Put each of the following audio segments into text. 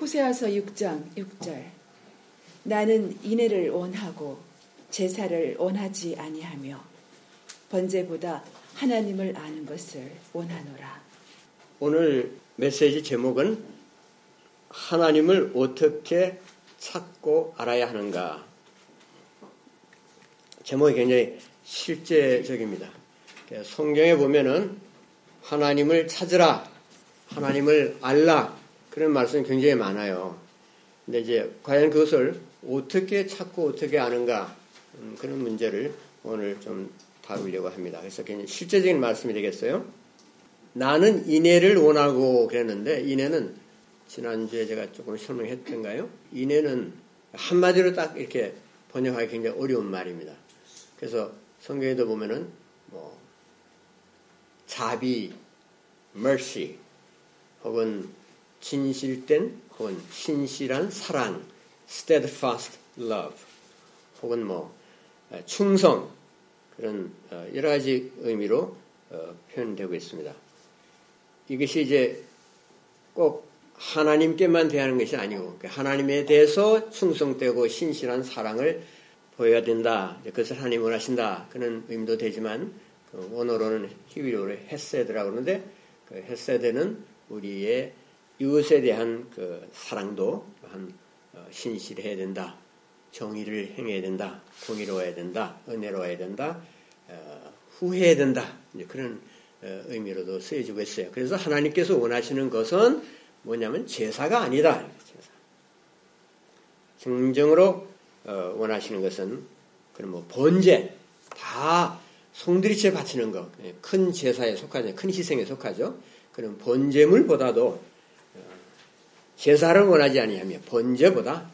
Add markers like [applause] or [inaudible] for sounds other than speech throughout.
호세아서 6장 6절 나는 인애를 원하고 제사를 원하지 아니하며 번제보다 하나님을 아는 것을 원하노라. 오늘 메시지 제목은 하나님을 어떻게 찾고 알아야 하는가. 제목이 굉장히 실제적입니다. 성경에 보면은 하나님을 찾으라, 하나님을 알라 그런 말씀이 굉장히 많아요. 근데 이제 과연 그것을 어떻게 찾고 어떻게 아는가 음, 그런 문제를 오늘 좀 다루려고 합니다. 그래서 굉장히 실제적인 말씀이 되겠어요. 나는 인애를 원하고 그랬는데 인애는 지난주에 제가 조금 설명했던가요? 인애는 한마디로 딱 이렇게 번역하기 굉장히 어려운 말입니다. 그래서 성경에도 보면은 뭐 자비, mercy 혹은 진실된 혹은 신실한 사랑, steadfast love 혹은 뭐 충성 그런 어, 여러 가지 의미로 어, 표현되고 있습니다. 이것이 이제 꼭 하나님께만 대하는 것이 아니고 그 하나님에 대해서 충성되고 신실한 사랑을 보여야 된다. 그것을 하나님 원하신다. 그런 의미도 되지만 그 원어로는 히브리어로 헤세드라고 그러는데 그 헤세드는 우리의 이웃에 대한 그 사랑도 한 어, 신실해야 된다. 정의를 행해야 된다. 공의로워야 된다. 은혜로워야 된다. 어, 후회해야 된다. 그런 어, 의미로도 쓰여지고 있어요. 그래서 하나님께서 원하시는 것은 뭐냐면 제사가 아니다. 제사. 정정으로 어, 원하시는 것은 그런 뭐 번제 다 송두리째 바치는 것, 예, 큰 제사에 속하죠, 큰 희생에 속하죠. 그런 번제물보다도 어, 제사를 원하지 아니하며 번제보다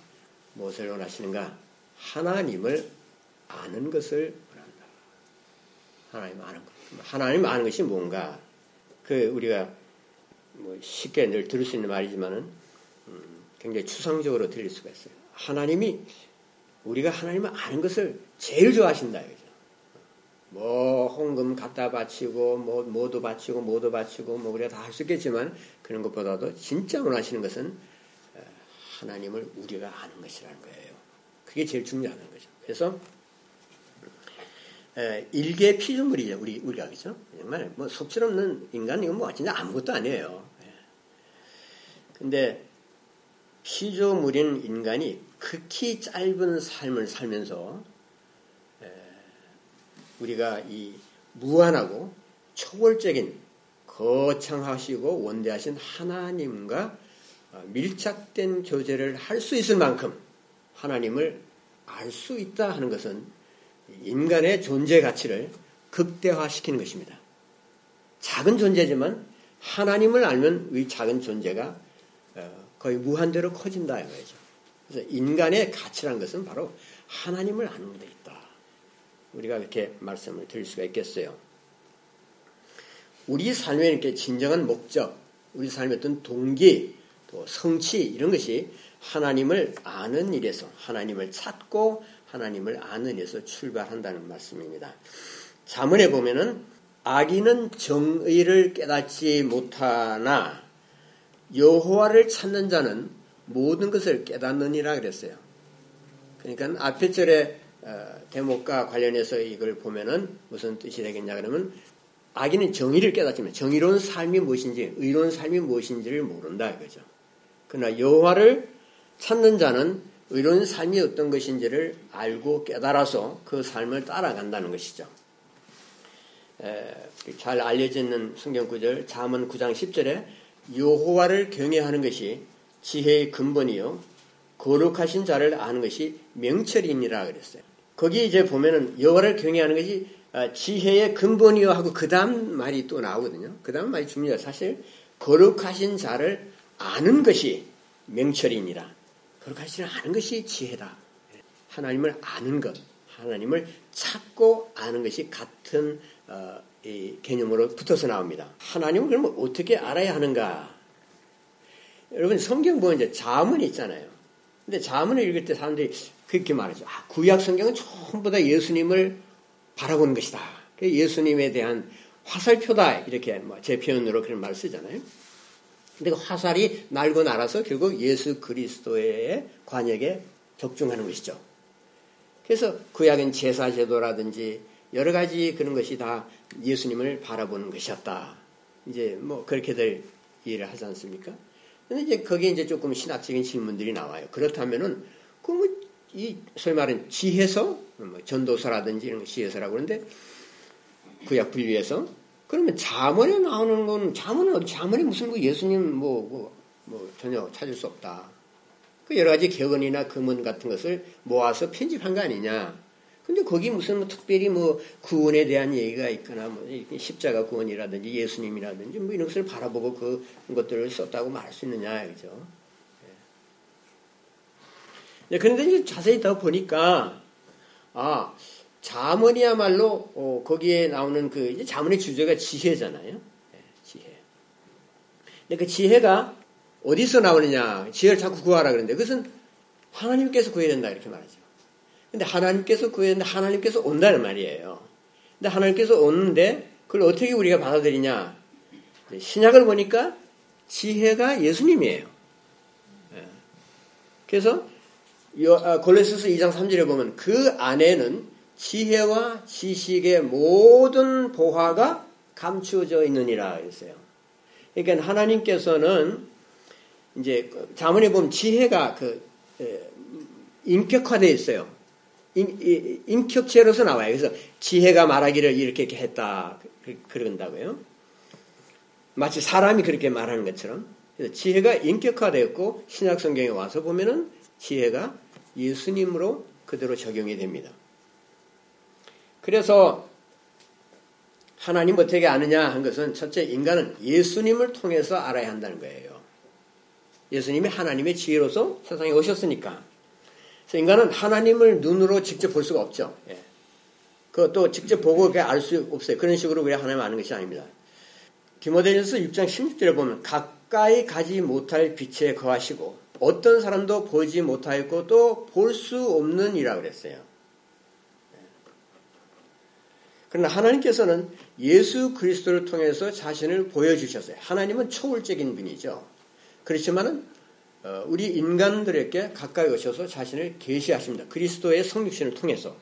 무엇을 원하시는가? 하나님을 아는 것을 원한다. 하나님 아는 것. 하나님 아는 것이 뭔가? 그 우리가 뭐 쉽게 늘 들을 수 있는 말이지만은 음, 굉장히 추상적으로 들릴 수가 있어요. 하나님이 우리가 하나님을 아는 것을 제일 좋아하신다. 이거죠. 뭐 홍금 갖다 바치고 뭐 모두 바치고 모두 바치고 뭐 우리가 다할 수 있겠지만 그런 것보다도 진짜 원하시는 것은 어, 하나님을 우리가 아는 것이라는 거예요. 그게 제일 중요한 거죠. 그래서 일개 피조물이죠. 우리 우리가 그죠? 정말 뭐 속절없는 인간 이건 뭐 진짜 아무것도 아니에요. 예. 근데 피조물인 인간이 극히 짧은 삶을 살면서 우리가 이 무한하고 초월적인 거창하시고 원대하신 하나님과 어, 밀착된 교제를 할 수 있을 만큼 하나님을 알 수 있다 하는 것은 인간의 존재 가치를 극대화시키는 것입니다. 작은 존재지만 하나님을 알면 이 작은 존재가 어, 거의 무한대로 커진다 이거죠. 그래서 인간의 가치란 것은 바로 하나님을 아는 데 있다. 우리가 이렇게 말씀을 드릴 수가 있겠어요. 우리 삶의 이렇게 진정한 목적, 우리 삶의 어떤 동기, 또 성취 이런 것이 하나님을 아는 일에서 하나님을 찾고 하나님을 아는 일에서 출발한다는 말씀입니다. 자문에 보면은 악인은 정의를 깨닫지 못하나 여호와를 찾는 자는 모든 것을 깨닫느니라 그랬어요. 그러니까 앞에 절에 어, 대목과 관련해서 이걸 보면은 무슨 뜻이 되겠냐 그러면 악인은 정의를 깨닫지만 정의로운 삶이 무엇인지 의로운 삶이 무엇인지를 모른다 이거죠. 그러나 여호와를 찾는 자는 의로운 삶이 어떤 것인지를 알고 깨달아서 그 삶을 따라간다는 것이죠. 에, 잘 알려져 있는 성경 구절 잠언 9장 10절에 여호와를 경외하는 것이 지혜의 근본이요 거룩하신 자를 아는 것이 명철이니라 그랬어요. 거기 이제 보면은 여호와를 경외하는 것이 아, 지혜의 근본이요 하고 그 다음 말이 또 나오거든요. 그 다음 말이 중요해요. 사실 거룩하신 자를 아는 것이 명철이니라. 거룩하신 자를 아는 것이 지혜다. 하나님을 아는 것, 하나님을 찾고 아는 것이 같은 어, 개념으로 붙어서 나옵니다. 하나님을 그러면 어떻게 알아야 하는가? 여러분 성경 보면 이제 자문이 있잖아요. 근데 자문을 읽을 때 사람들이 그렇게 말하죠. 아, 구약 성경은 전부 다 예수님을 바라보는 것이다. 예수님에 대한 화살표다. 이렇게 뭐 제 표현으로 그런 말을 쓰잖아요. 근데 그 화살이 날고 날아서 결국 예수 그리스도의 관역에 적중하는 것이죠. 그래서 구약은 제사 제도라든지 여러 가지 그런 것이 다 예수님을 바라보는 것이었다. 이제 뭐 그렇게들 이해를 하지 않습니까? 근데 이제 거기에 이제 조금 신학적인 질문들이 나와요. 그렇다면은 그 뭐 이 소위 말하는 지혜서, 뭐 전도서라든지 이런 지혜서라고 그러는데 구약 분류에서 그러면 자문에 나오는 건 자문은 자문이 무슨 그 예수님 뭐, 뭐, 뭐 전혀 찾을 수 없다. 그 여러 가지 격언이나 금언 같은 것을 모아서 편집한 거 아니냐. 근데 거기 무슨 뭐 특별히 뭐 구원에 대한 얘기가 있거나 뭐 십자가 구원이라든지 예수님이라든지 뭐 이런 것을 바라보고 그 것들을 썼다고 말할 수 있느냐 그죠? 예. 그런데 이제 자세히 더 보니까 아 자문이야말로 어, 거기에 나오는 그 이제 자문의 주제가 지혜잖아요. 예, 지혜. 근데 그 지혜가 어디서 나오느냐? 지혜를 자꾸 구하라 그러는데 그것은 하나님께서 구해야 된다 이렇게 말하죠. 근데 하나님께서 구했는데 하나님께서 온다는 말이에요. 근데 하나님께서 오는데 그걸 어떻게 우리가 받아들이냐? 신약을 보니까 지혜가 예수님이에요. 예. 그래서 아, 골레스서 2장 3절에 보면 그 안에는 지혜와 지식의 모든 보화가 감추어져 있느니라 했어요. 그러니까 하나님께서는 이제 자문에 보면 지혜가 그 인격화되어 있어요. 인, 인격체로서 나와요. 그래서 지혜가 말하기를 이렇게 했다. 그, 그런다고요. 마치 사람이 그렇게 말하는 것처럼. 그래서 지혜가 인격화되었고 신약 성경에 와서 보면은 지혜가 예수님으로 그대로 적용이 됩니다. 그래서 하나님 어떻게 아느냐 한 것은 첫째 인간은 예수님을 통해서 알아야 한다는 거예요. 예수님이 하나님의 지혜로서 세상에 오셨으니까. 인간은 하나님을 눈으로 직접 볼 수가 없죠. 예. 그것도 직접 보고 알 수 없어요. 그런 식으로 우리가 하나님 아는 것이 아닙니다. 디모데전서 6장 16절에 보면 가까이 가지 못할 빛에 거하시고 어떤 사람도 보지 못하였고 또 볼 수 없는 이라 그랬어요. 예. 그러나 하나님께서는 예수 그리스도를 통해서 자신을 보여주셨어요. 하나님은 초월적인 분이죠. 그렇지만은 어, 우리 인간들에게 가까이 오셔서 자신을 계시하십니다. 그리스도의 성육신을 통해서.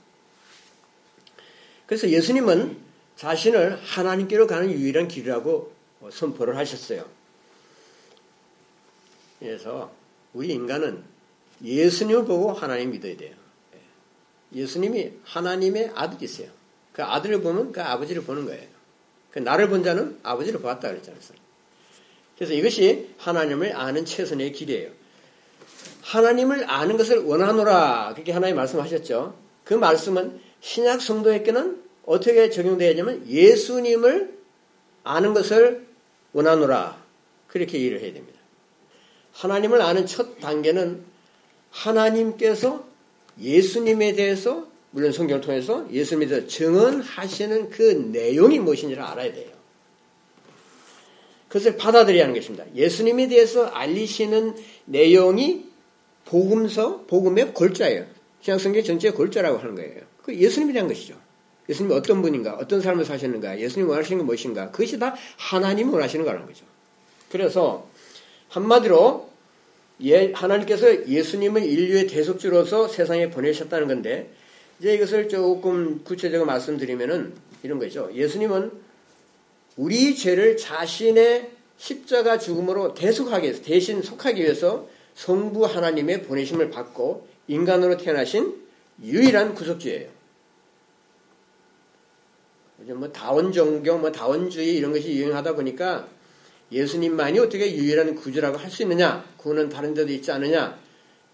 그래서 예수님은 자신을 하나님께로 가는 유일한 길이라고 선포를 하셨어요. 그래서 우리 인간은 예수님을 보고 하나님 믿어야 돼요. 예수님이 하나님의 아들이세요. 그 아들을 보면 그 아버지를 보는 거예요. 그 나를 본 자는 아버지를 보았다 그랬잖아요. 그래서 이것이 하나님을 아는 최선의 길이에요. 하나님을 아는 것을 원하노라 그렇게 하나님 말씀하셨죠. 그 말씀은 신약 성도에게는 어떻게 적용되냐면 예수님을 아는 것을 원하노라 그렇게 이해를 해야 됩니다. 하나님을 아는 첫 단계는 하나님께서 예수님에 대해서 물론 성경을 통해서 예수님에 대해서 증언하시는 그 내용이 무엇인지를 알아야 돼요. 그것을 받아들여야 하는 것입니다. 예수님에 대해서 알리시는 내용이 복음서, 복음의 골자예요. 신약성경 전체의 골자라고 하는 거예요. 그 예수님에 대한 것이죠. 예수님이 어떤 분인가, 어떤 삶을 사셨는가, 예수님 원하시는 건 무엇인가, 그것이 다 하나님 원하시는 거라는 거죠. 그래서 한마디로 예, 하나님께서 예수님을 인류의 대속주로서 세상에 보내셨다는 건데 이제 이것을 조금 구체적으로 말씀드리면은 이런 거죠. 예수님은 우리 죄를 자신의 십자가 죽음으로 대속하기 위해서 대신 속하기 위해서 성부 하나님의 보내심을 받고 인간으로 태어나신 유일한 구속주예요. 요즘 뭐 다원 종교, 뭐 다원주의 이런 것이 유행하다 보니까 예수님만이 어떻게 유일한 구주라고 할 수 있느냐? 구는 다른 데도 있지 않느냐?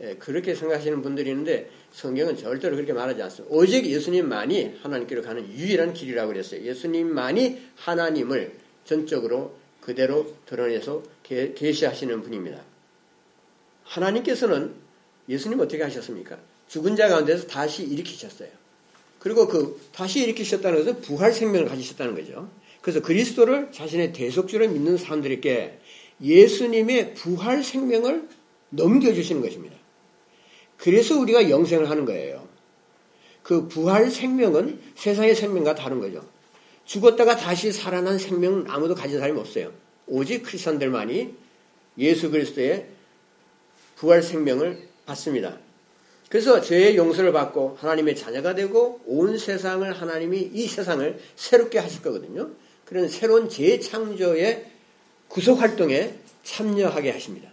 예, 그렇게 생각하시는 분들이 있는데 성경은 절대로 그렇게 말하지 않습니다. 오직 예수님만이 하나님께로 가는 유일한 길이라고 그랬어요. 예수님만이 하나님을 전적으로 그대로 드러내서 계시하시는 분입니다. 하나님께서는 예수님 어떻게 하셨습니까? 죽은 자 가운데서 다시 일으키셨어요. 그리고 그 다시 일으키셨다는 것은 부활 생명을 가지셨다는 거죠. 그래서 그리스도를 자신의 대속주로 믿는 사람들에게 예수님의 부활 생명을 넘겨주시는 것입니다. 그래서 우리가 영생을 하는 거예요. 그 부활 생명은 세상의 생명과 다른 거죠. 죽었다가 다시 살아난 생명은 아무도 가진 사람이 없어요. 오직 크리스천들만이 예수 그리스도의 부활 생명을 받습니다. 그래서 죄의 용서를 받고 하나님의 자녀가 되고 온 세상을 하나님이 이 세상을 새롭게 하실 거거든요. 그런 새로운 재창조의 구속 활동에 참여하게 하십니다.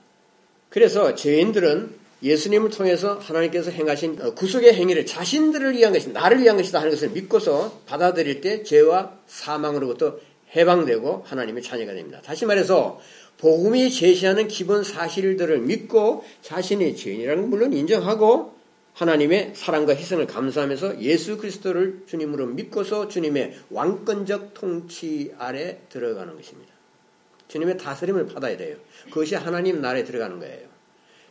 그래서 죄인들은 예수님을 통해서 하나님께서 행하신 어, 구속의 행위를 자신들을 위한 것이다, 나를 위한 것이다 하는 것을 믿고서 받아들일 때 죄와 사망으로부터 해방되고 하나님의 자녀가 됩니다. 다시 말해서 복음이 제시하는 기본 사실들을 믿고 자신이 죄인이라는 걸 물론 인정하고 하나님의 사랑과 희생을 감사하면서 예수 그리스도를 주님으로 믿고서 주님의 왕권적 통치 아래 들어가는 것입니다. 주님의 다스림을 받아야 돼요. 그것이 하나님 나라에 들어가는 거예요.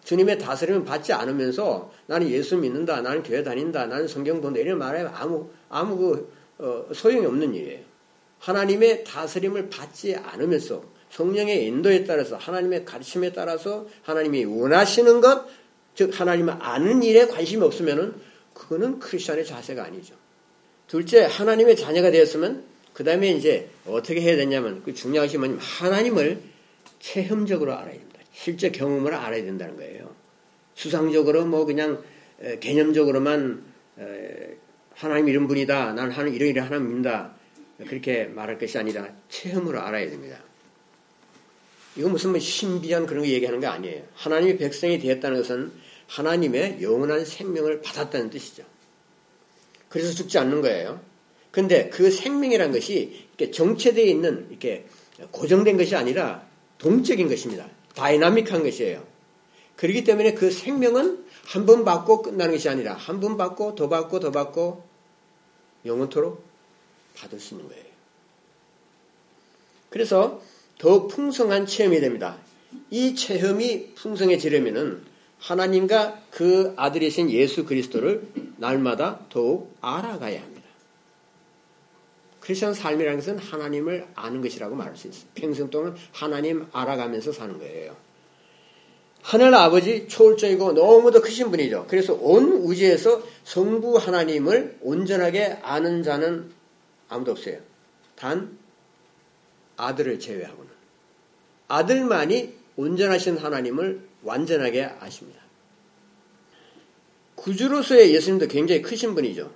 주님의 다스림을 받지 않으면서 나는 예수 믿는다, 나는 교회 다닌다, 나는 성경 본다 이런 말하면 아무 아무 그 어, 소용이 없는 일이에요. 하나님의 다스림을 받지 않으면서 성령의 인도에 따라서 하나님의 가르침에 따라서 하나님이 원하시는 것, 즉 하나님을 아는 일에 관심이 없으면은 그거는 크리스천의 자세가 아니죠. 둘째, 하나님의 자녀가 되었으면 그 다음에 이제 어떻게 해야 되냐면 그 뭐냐면 하나님을 체험적으로 알아야 됩니다. 실제 경험을 알아야 된다는 거예요. 수상적으로 뭐 그냥 개념적으로만 하나님 이런 분이다. 나는 하는 이런 일을 하나님 믿는다. 그렇게 말할 것이 아니라 체험으로 알아야 됩니다. 이건 무슨 뭐 신비한 그런 거 얘기하는 게 아니에요. 하나님의 백성이 되었다는 것은 하나님의 영원한 생명을 받았다는 뜻이죠. 그래서 죽지 않는 거예요. 근데 그 생명이란 것이 이렇게 정체되어 있는 이렇게 고정된 것이 아니라 동적인 것입니다. 다이나믹한 것이에요. 그렇기 때문에 그 생명은 한 번 받고 끝나는 것이 아니라 한 번 받고 더 받고 더 받고 영원토록 받을 수 있는 거예요. 그래서 더 풍성한 체험이 됩니다. 이 체험이 풍성해지려면은 하나님과 그 아들이신 예수 그리스도를 날마다 더욱 알아가야 합니다. 크리스천 삶이라는 것은 하나님을 아는 것이라고 말할 수 있어요. 평생 동안 하나님 알아가면서 사는 거예요. 하늘 아버지 초월적이고 너무도 크신 분이죠. 그래서 온 우주에서 성부 하나님을 온전하게 아는 자는 아무도 없어요. 단 아들을 제외하고는. 아들만이 온전하신 하나님을 완전하게 아십니다. 구주로서의 예수님도 굉장히 크신 분이죠.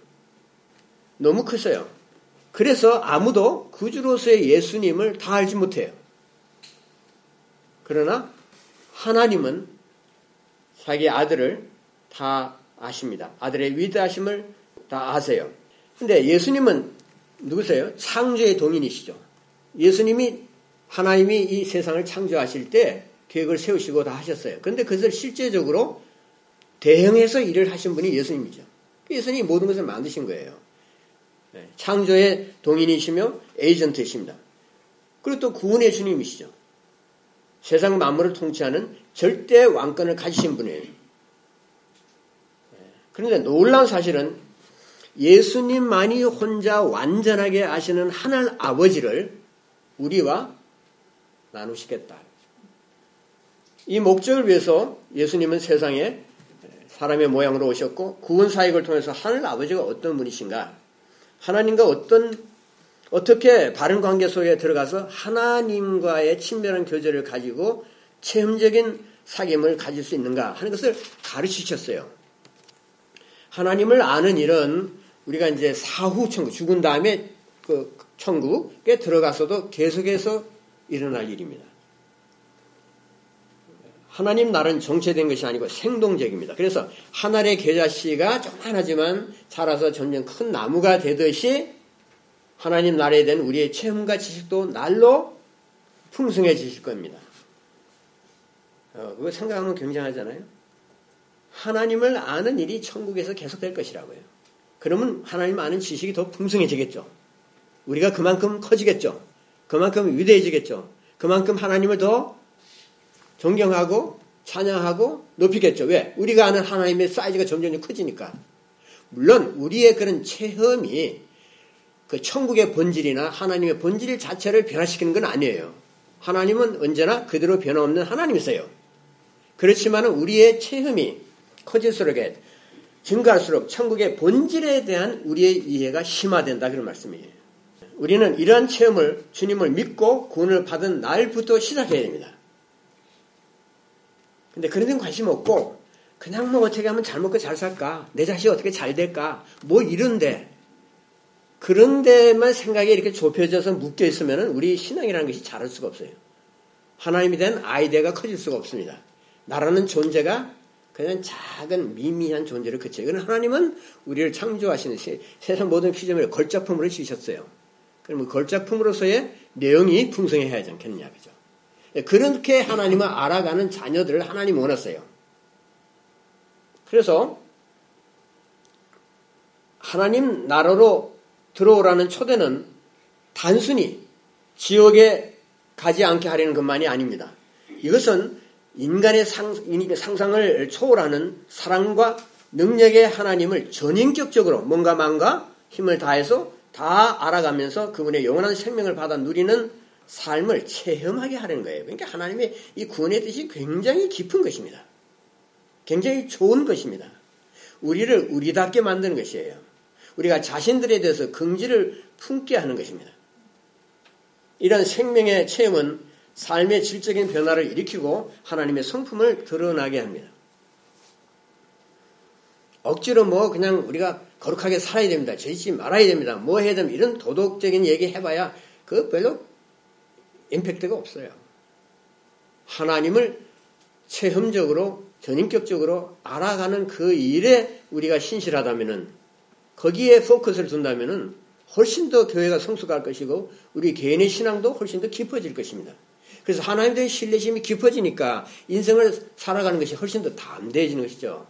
너무 크세요. 그래서 아무도 구주로서의 예수님을 다 알지 못해요. 그러나 하나님은 자기 아들을 다 아십니다. 아들의 위대하심을 다 아세요. 근데 예수님은 누구세요? 창조의 동인이시죠. 예수님이 하나님이 이 세상을 창조하실 때 계획을 세우시고 다 하셨어요. 그런데 그것을 실제적으로 대형해서 일을 하신 분이 예수님이죠. 예수님이 모든 것을 만드신 거예요. 네, 창조의 동인이시며 에이전트이십니다. 그리고 또 구원의 주님이시죠. 세상 만물을 통치하는 절대 왕권을 가지신 분이에요. 네, 그런데 놀라운 사실은 예수님만이 혼자 완전하게 아시는 하늘 아버지를 우리와 나누시겠다. 이 목적을 위해서 예수님은 세상에 사람의 모양으로 오셨고 구원 사역을 통해서 하늘 아버지가 어떤 분이신가? 하나님과 어떤 어떻게 바른 관계 속에 들어가서 하나님과의 친밀한 교제를 가지고 체험적인 사귐을 가질 수 있는가 하는 것을 가르치셨어요. 하나님을 아는 일은 우리가 이제 사후 천국 죽은 다음에 그 천국에 들어가서도 계속해서 일어날 일입니다. 하나님 나라는 정체된 것이 아니고 생동적입니다. 그래서 하늘의 계자씨가 조만하지만 자라서 점점 큰 나무가 되듯이 하나님 나라에 대한 우리의 체험과 지식도 날로 풍성해지실 겁니다. 어, 그거 생각하면 굉장하잖아요. 하나님을 아는 일이 천국에서 계속될 것이라고요. 그러면 하나님 아는 지식이 더 풍성해지겠죠. 우리가 그만큼 커지겠죠. 그만큼 위대해지겠죠. 그만큼 하나님을 더 존경하고 찬양하고 높이겠죠. 왜? 우리가 아는 하나님의 사이즈가 점점 커지니까. 물론 우리의 그런 체험이 그 천국의 본질이나 하나님의 본질 자체를 변화시키는 건 아니에요. 하나님은 언제나 그대로 변화없는 하나님이세요. 그렇지만 우리의 체험이 커질수록 증가할수록 천국의 본질에 대한 우리의 이해가 심화된다 그런 말씀이에요. 우리는 이러한 체험을 주님을 믿고 구원을 받은 날부터 시작해야 됩니다. 근데 그런 데는 관심 없고 그냥 뭐 어떻게 하면 잘 먹고 잘 살까? 내 자식 어떻게 잘 될까? 뭐 이런데 그런 데만 생각이 이렇게 좁혀져서 묶여 있으면 우리 신앙이라는 것이 자랄 수가 없어요. 하나님에 대한 아이디어가 커질 수가 없습니다. 나라는 존재가 그냥 작은 미미한 존재를 그쳐요. 그는 하나님은 우리를 창조하시는 세상 모든 피조물을 걸작품으로 지으셨어요. 그러면 걸작품으로서의 내용이 풍성해야 하지 않겠느냐, 그죠? 그렇게 하나님을 알아가는 자녀들을 하나님 원하세요. 그래서 하나님 나라로 들어오라는 초대는 단순히 지옥에 가지 않게 하려는 것만이 아닙니다. 이것은 인간의 상, 상상을 초월하는 사랑과 능력의 하나님을 전인격적으로 뭔가 뭔가 힘을 다해서 다 알아가면서 그분의 영원한 생명을 받아 누리는 삶을 체험하게 하는 거예요. 그러니까 하나님의 이 구원의 뜻이 굉장히 깊은 것입니다. 굉장히 좋은 것입니다. 우리를 우리답게 만드는 것이에요. 우리가 자신들에 대해서 긍지를 품게 하는 것입니다. 이런 생명의 체험은 삶의 질적인 변화를 일으키고 하나님의 성품을 드러나게 합니다. 억지로 뭐 그냥 우리가 거룩하게 살아야 됩니다. 죄짓지 말아야 됩니다. 뭐 해야 됩니다. 이런 도덕적인 얘기 해봐야 그 별로 임팩트가 없어요. 하나님을 체험적으로 전인격적으로 알아가는 그 일에 우리가 신실하다면은 거기에 포커스를 둔다면은 훨씬 더 교회가 성숙할 것이고 우리 개인의 신앙도 훨씬 더 깊어질 것입니다. 그래서 하나님에 대한 신뢰심이 깊어지니까 인생을 살아가는 것이 훨씬 더 담대해지는 것이죠.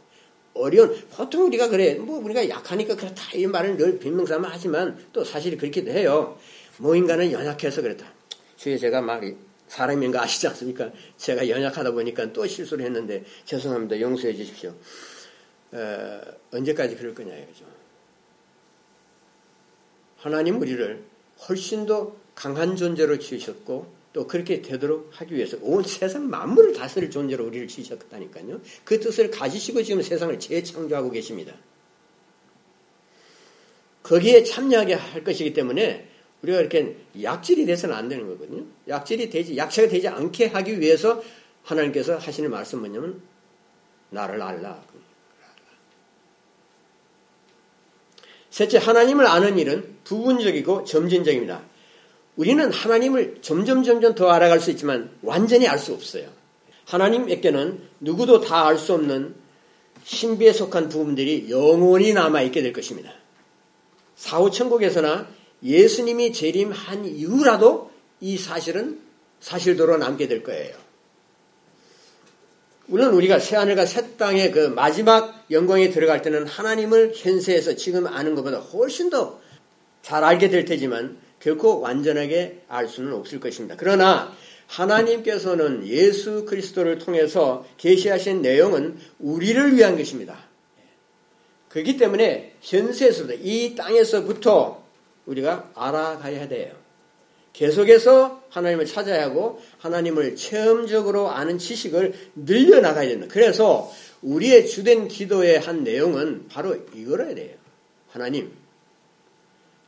어려운 보통 우리가 그래 뭐 우리가 약하니까 그렇다 이 말을 늘 빈명삼아 하지만 또 사실이 그렇기도 해요. 뭐 인간은 연약해서 그렇다. 주에 제가 막 사람인 가 아시지 않습니까? 제가 연약하다 보니까 또 실수를 했는데 죄송합니다. 용서해 주십시오. 어, 언제까지 그럴 거냐 이거죠. 하나님 우리를 훨씬 더 강한 존재로 지으셨고 또 그렇게 되도록 하기 위해서 온 세상 만물을 다스릴 존재로 우리를 지으셨다니까요. 그 뜻을 가지시고 지금 세상을 재창조하고 계십니다. 거기에 참여하게 할 것이기 때문에 우리가 이렇게 약질이 돼서는 안 되는 거거든요. 약질이 되지, 약체가 되지 않게 하기 위해서 하나님께서 하시는 말씀 뭐냐면 나를 알라. 셋째, 하나님을 아는 일은 부분적이고 점진적입니다. 우리는 하나님을 점점 점점 더 알아갈 수 있지만 완전히 알 수 없어요. 하나님에게는 누구도 다 알 수 없는 신비에 속한 부분들이 영원히 남아 있게 될 것입니다. 사후 천국에서나 예수님이 재림한 이후라도 이 사실은 사실대로 남게 될 거예요. 물론 우리가 새하늘과 새 땅의 그 마지막 영광에 들어갈 때는 하나님을 현세에서 지금 아는 것보다 훨씬 더 잘 알게 될 테지만 결코 완전하게 알 수는 없을 것입니다. 그러나 하나님께서는 예수 그리스도를 통해서 계시하신 내용은 우리를 위한 것입니다. 그렇기 때문에 현세에서부터 이 땅에서부터 우리가 알아가야 돼요. 계속해서 하나님을 찾아야 하고 하나님을 체험적으로 아는 지식을 늘려나가야 된다. 그래서 우리의 주된 기도의 한 내용은 바로 이거라야 돼요. 하나님,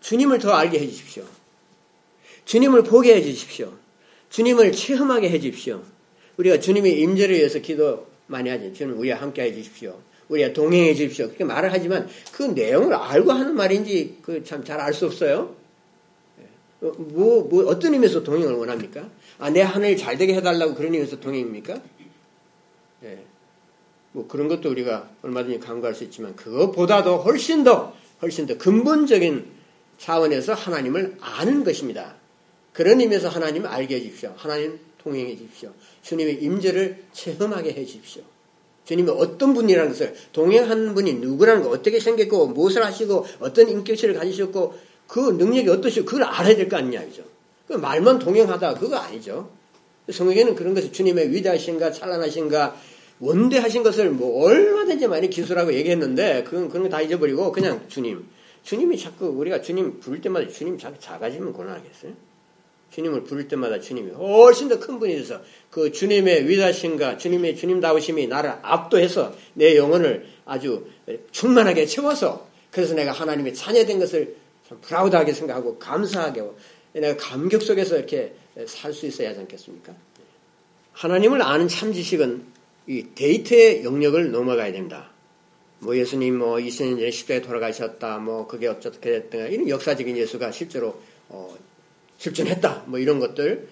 주님을 더 알게 해주십시오. 주님을 보게 해 주십시오. 주님을 체험하게 해 주십시오. 우리가 주님의 임재를 위해서 기도 많이 하죠. 주님 우리와 함께 해 주십시오. 우리가 동행해 주십시오. 그렇게 말을 하지만 그 내용을 알고 하는 말인지 그 참 잘 알 수 없어요. 예. 어, 뭐, 뭐, 어떤 의미에서 동행을 원합니까? 아, 내 하늘 잘 되게 해달라고 그런 의미에서 동행입니까? 예. 뭐 그런 것도 우리가 얼마든지 간구할 수 있지만 그것보다도 훨씬 더, 훨씬 더 근본적인 차원에서 하나님을 아는 것입니다. 그런 의미에서 하나님을 알게 해 주십시오. 하나님 통행해 주십시오. 주님의 임재를 체험하게 해 주십시오. 주님이 어떤 분이라는 것을 동행하는 분이 누구라는 거 어떻게 생겼고 무엇을 하시고 어떤 인격체를 가지셨고 그 능력이 어떠시고 그걸 알아야 될 거 아니냐 이죠. 그 말만 동행하다 그거 아니죠. 성경에는 그런 것을 주님의 위대하신가 찬란하신가 원대하신 것을 뭐 얼마든지 많이 기술하고 얘기했는데 그건 그런 거 다 잊어버리고 그냥 주님 주님이 자꾸 우리가 주님 부를 때마다 주님 자꾸 작아지면 고난하겠어요? 주님을 부를 때마다 주님이 훨씬 더 큰 분이 돼서 그 주님의 위다신과 주님의 주님다우심이 나를 압도해서 내 영혼을 아주 충만하게 채워서 그래서 내가 하나님의 자녀된 것을 참 프라우드하게 생각하고 감사하게 내가 감격 속에서 이렇게 살 수 있어야 하지 않겠습니까? 하나님을 아는 참 지식은 이 데이터의 영역을 넘어가야 된다. 뭐 예수님 뭐 2000년 전에 십자가에 돌아가셨다. 뭐 그게 어떻게 됐다. 이런 역사적인 예수가 실제로 어, 실존했다. 뭐 이런 것들.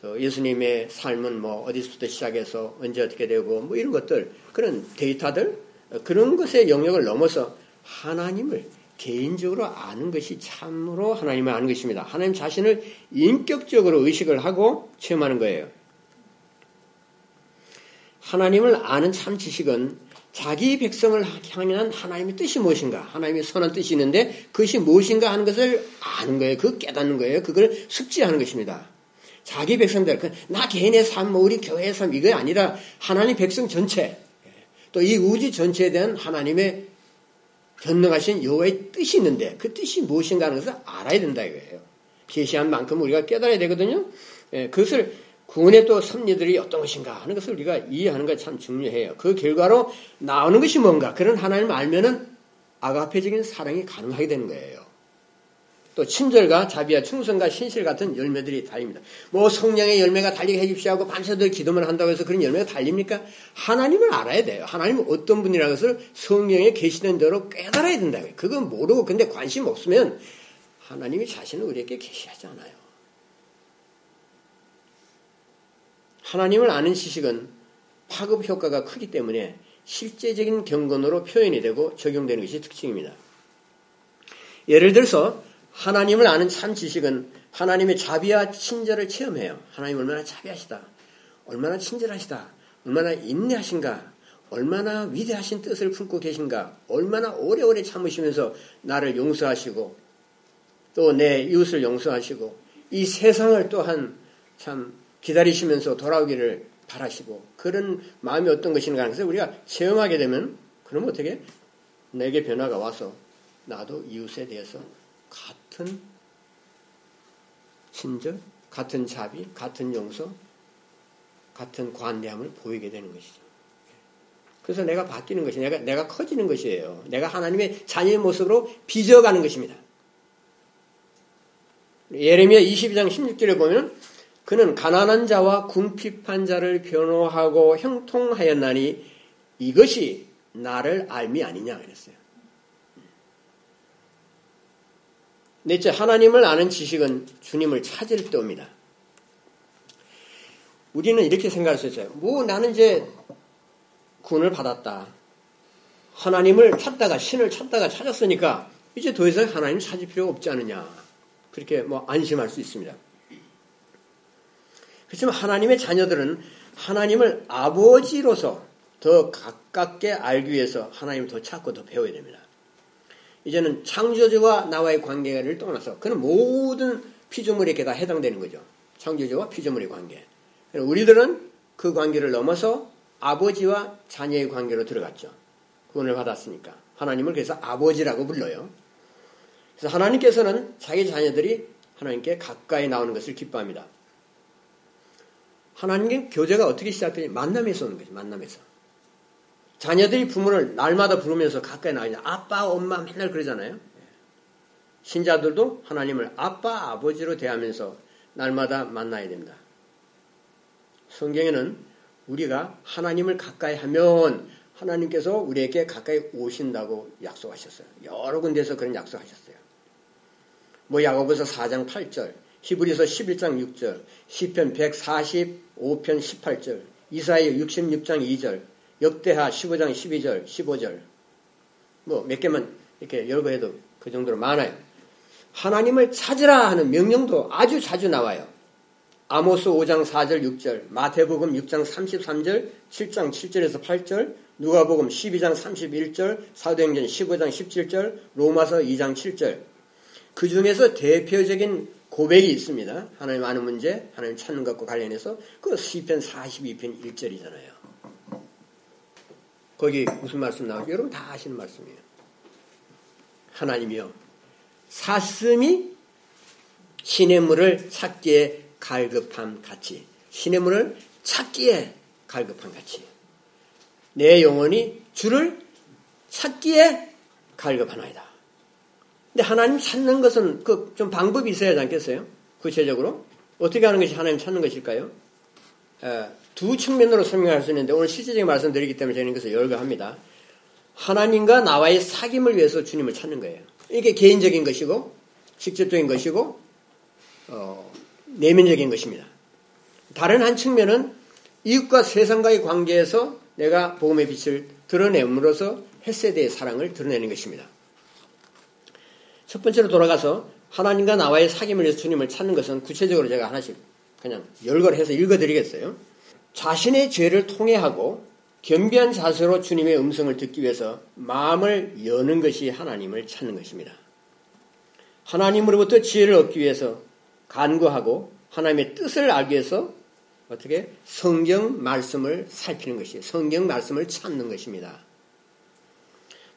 또 예수님의 삶은 뭐 어디서부터 시작해서 언제 어떻게 되고 뭐 이런 것들 그런 데이터들 그런 것의 영역을 넘어서 하나님을 개인적으로 아는 것이 참으로 하나님을 아는 것입니다. 하나님 자신을 인격적으로 의식을 하고 체험하는 거예요. 하나님을 아는 참 지식은 자기 백성을 향한 하나님의 뜻이 무엇인가? 하나님의 선한 뜻이 있는데 그것이 무엇인가 하는 것을 아는 거예요. 그 깨닫는 거예요. 그걸 숙지하는 것입니다. 자기 백성들, 그나 개인의 삶, 뭐 우리 교회의 삶, 이거 아니라 하나님 백성 전체, 또 이 우주 전체에 대한 하나님의 전능하신 여호와의 뜻이 있는데 그 뜻이 무엇인가 하는 것을 알아야 된다 이거예요. 계시한 만큼 우리가 깨달아야 되거든요. 예, 그것을 구원의 또 섭리들이 어떤 것인가 하는 것을 우리가 이해하는 것이 참 중요해요. 그 결과로 나오는 것이 뭔가 그런 하나님을 알면은 아가페적인 사랑이 가능하게 되는 거예요. 또 친절과 자비와 충성과 신실 같은 열매들이 달립니다. 뭐 성령의 열매가 달리게 해주시오 하고 밤새도록 기도만 한다고 해서 그런 열매가 달립니까? 하나님을 알아야 돼요. 하나님은 어떤 분이라는 것을 성령에 계시는 대로 깨달아야 된다고요. 그건 모르고 근데 관심 없으면 하나님이 자신을 우리에게 계시하지 않아요. 하나님을 아는 지식은 파급 효과가 크기 때문에 실제적인 경건으로 표현이 되고 적용되는 것이 특징입니다. 예를 들어서 하나님을 아는 참 지식은 하나님의 자비와 친절을 체험해요. 하나님 얼마나 자비하시다. 얼마나 친절하시다. 얼마나 인내하신가. 얼마나 위대하신 뜻을 품고 계신가. 얼마나 오래오래 참으시면서 나를 용서하시고 또 내 이웃을 용서하시고 이 세상을 또한 참 기다리시면서 돌아오기를 바라시고 그런 마음이 어떤 것인가 하는 것을 우리가 체험하게 되면 그럼 어떻게 내게 변화가 와서 나도 이웃에 대해서 같은 친절, 같은 자비, 같은 용서, 같은 관대함을 보이게 되는 것이죠. 그래서 내가 바뀌는 것이 내가 내가 커지는 것이에요. 내가 하나님의 자녀의 모습으로 빚어가는 것입니다. 예레미야 22장 16절에 보면 그는 가난한 자와 궁핍한 자를 변호하고 형통하였나니 이것이 나를 알미 아니냐 그랬어요. 넷째, 하나님을 아는 지식은 주님을 찾을 때입니다. 우리는 이렇게 생각할 수 있어요. 뭐 나는 이제 구원을 받았다. 하나님을 찾다가 신을 찾다가 찾았으니까 이제 더 이상 하나님 찾을 필요가 없지 않느냐. 그렇게 뭐 안심할 수 있습니다. 그렇지만 하나님의 자녀들은 하나님을 아버지로서 더 가깝게 알기 위해서 하나님을 더 찾고 더 배워야 됩니다. 이제는 창조주와 나와의 관계를 떠나서 그는 모든 피조물에게 다 해당되는 거죠. 창조주와 피조물의 관계. 우리들은 그 관계를 넘어서 아버지와 자녀의 관계로 들어갔죠. 구원을 받았으니까. 하나님을 그래서 아버지라고 불러요. 그래서 하나님께서는 자기 자녀들이 하나님께 가까이 나오는 것을 기뻐합니다. 하나님께 교제가 어떻게 시작되냐? 만남에서 오는 거죠. 만남에서. 자녀들이 부모를 날마다 부르면서 가까이 나가냐. 아빠, 엄마 맨날 그러잖아요. 신자들도 하나님을 아빠, 아버지로 대하면서 날마다 만나야 된다. 성경에는 우리가 하나님을 가까이 하면 하나님께서 우리에게 가까이 오신다고 약속하셨어요. 여러 군데서 그런 약속하셨어요. 뭐 야고보서 4장 8절, 히브리서 11장 6절, 시편 145편 18절, 이사야 66장 2절, 역대하 15장 12절, 15절. 뭐 몇 개만 이렇게 열거 해도 그 정도로 많아요. 하나님을 찾으라 하는 명령도 아주 자주 나와요. 아모스 5장 4절 6절, 마태복음 6장 33절, 7장 7절에서 8절, 누가복음 12장 31절, 사도행전 15장 17절, 로마서 2장 7절. 그 중에서 대표적인 고백이 있습니다. 하나님 아는 문제, 하나님 찾는 것과 관련해서 그 시편 42편 1절이잖아요. 거기 무슨 말씀 나오죠? 여러분 다 아시는 말씀이에요. 하나님이요. 사슴이 시냇물을 찾기에 갈급함 같이 시냇물을 찾기에 갈급함 같이 내 영혼이 주를 찾기에 갈급하나이다. 근데 하나님 찾는 것은 그 좀 방법이 있어야 하지 않겠어요? 구체적으로 어떻게 하는 것이 하나님 찾는 것일까요? 에, 두 측면으로 설명할 수 있는데 오늘 실제적인 말씀드리기 때문에 저는 이것을 열거합니다. 하나님과 나와의 사귐을 위해서 주님을 찾는 거예요. 이게 개인적인 것이고 직접적인 것이고 어, 내면적인 것입니다. 다른 한 측면은 이웃과 세상과의 관계에서 내가 복음의 빛을 드러냄으로써 햇세대의 사랑을 드러내는 것입니다. 첫 번째로 돌아가서 하나님과 나와의 사귐을 위해서 주님을 찾는 것은 구체적으로 제가 하나씩 그냥 열거해서 읽어드리겠어요. 자신의 죄를 통해하고 겸비한 자세로 주님의 음성을 듣기 위해서 마음을 여는 것이 하나님을 찾는 것입니다. 하나님으로부터 지혜를 얻기 위해서 간구하고 하나님의 뜻을 알기 위해서 어떻게 성경 말씀을 살피는 것이 성경 말씀을 찾는 것입니다.